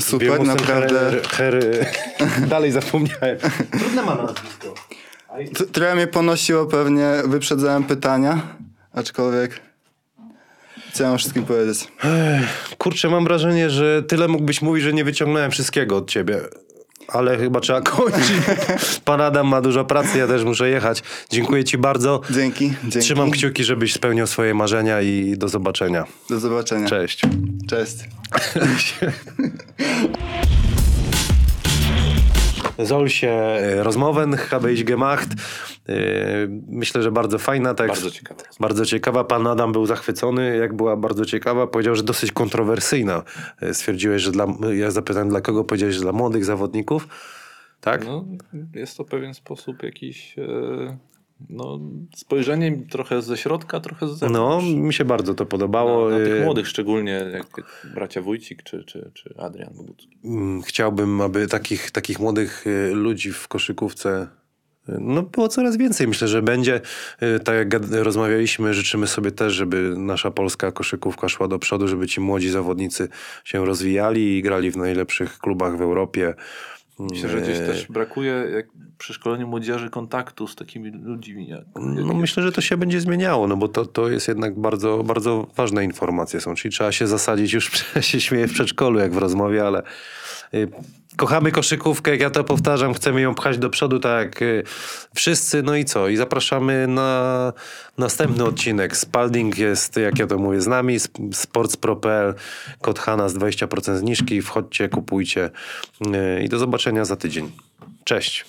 Super, naprawdę. Her, her, *laughs* dalej zapomniałem. Trudne ma nazwisko. Trochę mnie ponosiło pewnie, wyprzedzałem pytania, aczkolwiek chciałem wszystkim powiedzieć. Kurczę, mam wrażenie, że tyle mógłbyś mówić, że nie wyciągnąłem wszystkiego od ciebie. Ale chyba trzeba kończyć. *laughs* Pan Adam ma dużo pracy, ja też muszę jechać. Dziękuję ci bardzo. Dzięki, dzięki. Trzymam kciuki, żebyś spełniał swoje marzenia i do zobaczenia. Do zobaczenia. Cześć. Cześć. *laughs* Zolsie e, Rozmowen, habe ich gemacht. E, Myślę, że bardzo fajna. Tak, Bardzo ciekawa. Bardzo ciekawa. Pan Adam był zachwycony, jak była bardzo ciekawa. Powiedział, że dosyć kontrowersyjna. E, Stwierdziłeś, że dla... Ja zapytałem, dla kogo powiedziałeś, że dla młodych zawodników. Tak? No, jest to pewien sposób jakiś, e, no, spojrzenie trochę ze środka, trochę z No, zewnątrz. mi się bardzo to podobało. na, na E, tych młodych szczególnie, jak bracia Wójcik czy, czy, czy Adrian Bogucki. Mm, Chciałbym, aby takich, takich młodych y, ludzi w koszykówce y, no, było coraz więcej. Myślę, że będzie. Tak jak rozmawialiśmy, życzymy sobie też, żeby nasza polska koszykówka szła do przodu, żeby ci młodzi zawodnicy się rozwijali i grali w najlepszych klubach w Europie. Myślę, że gdzieś E, też brakuje jak przy szkoleniu młodzieży kontaktu z takimi ludźmi. Jak, No myślę, że to się będzie zmieniało, no bo to, to jest jednak bardzo, bardzo ważne informacje są, czyli trzeba się zasadzić już, *laughs* się śmieję w przedszkolu jak w rozmowie, ale y, kochamy koszykówkę, jak ja to powtarzam, chcemy ją pchać do przodu tak jak y, wszyscy, no i co? I zapraszamy na następny odcinek. Spalding jest, jak ja to mówię, z nami, Sp- sportspro.pl, kod Hanas 20% zniżki, wchodźcie, kupujcie y, i do zobaczenia za tydzień. Cześć.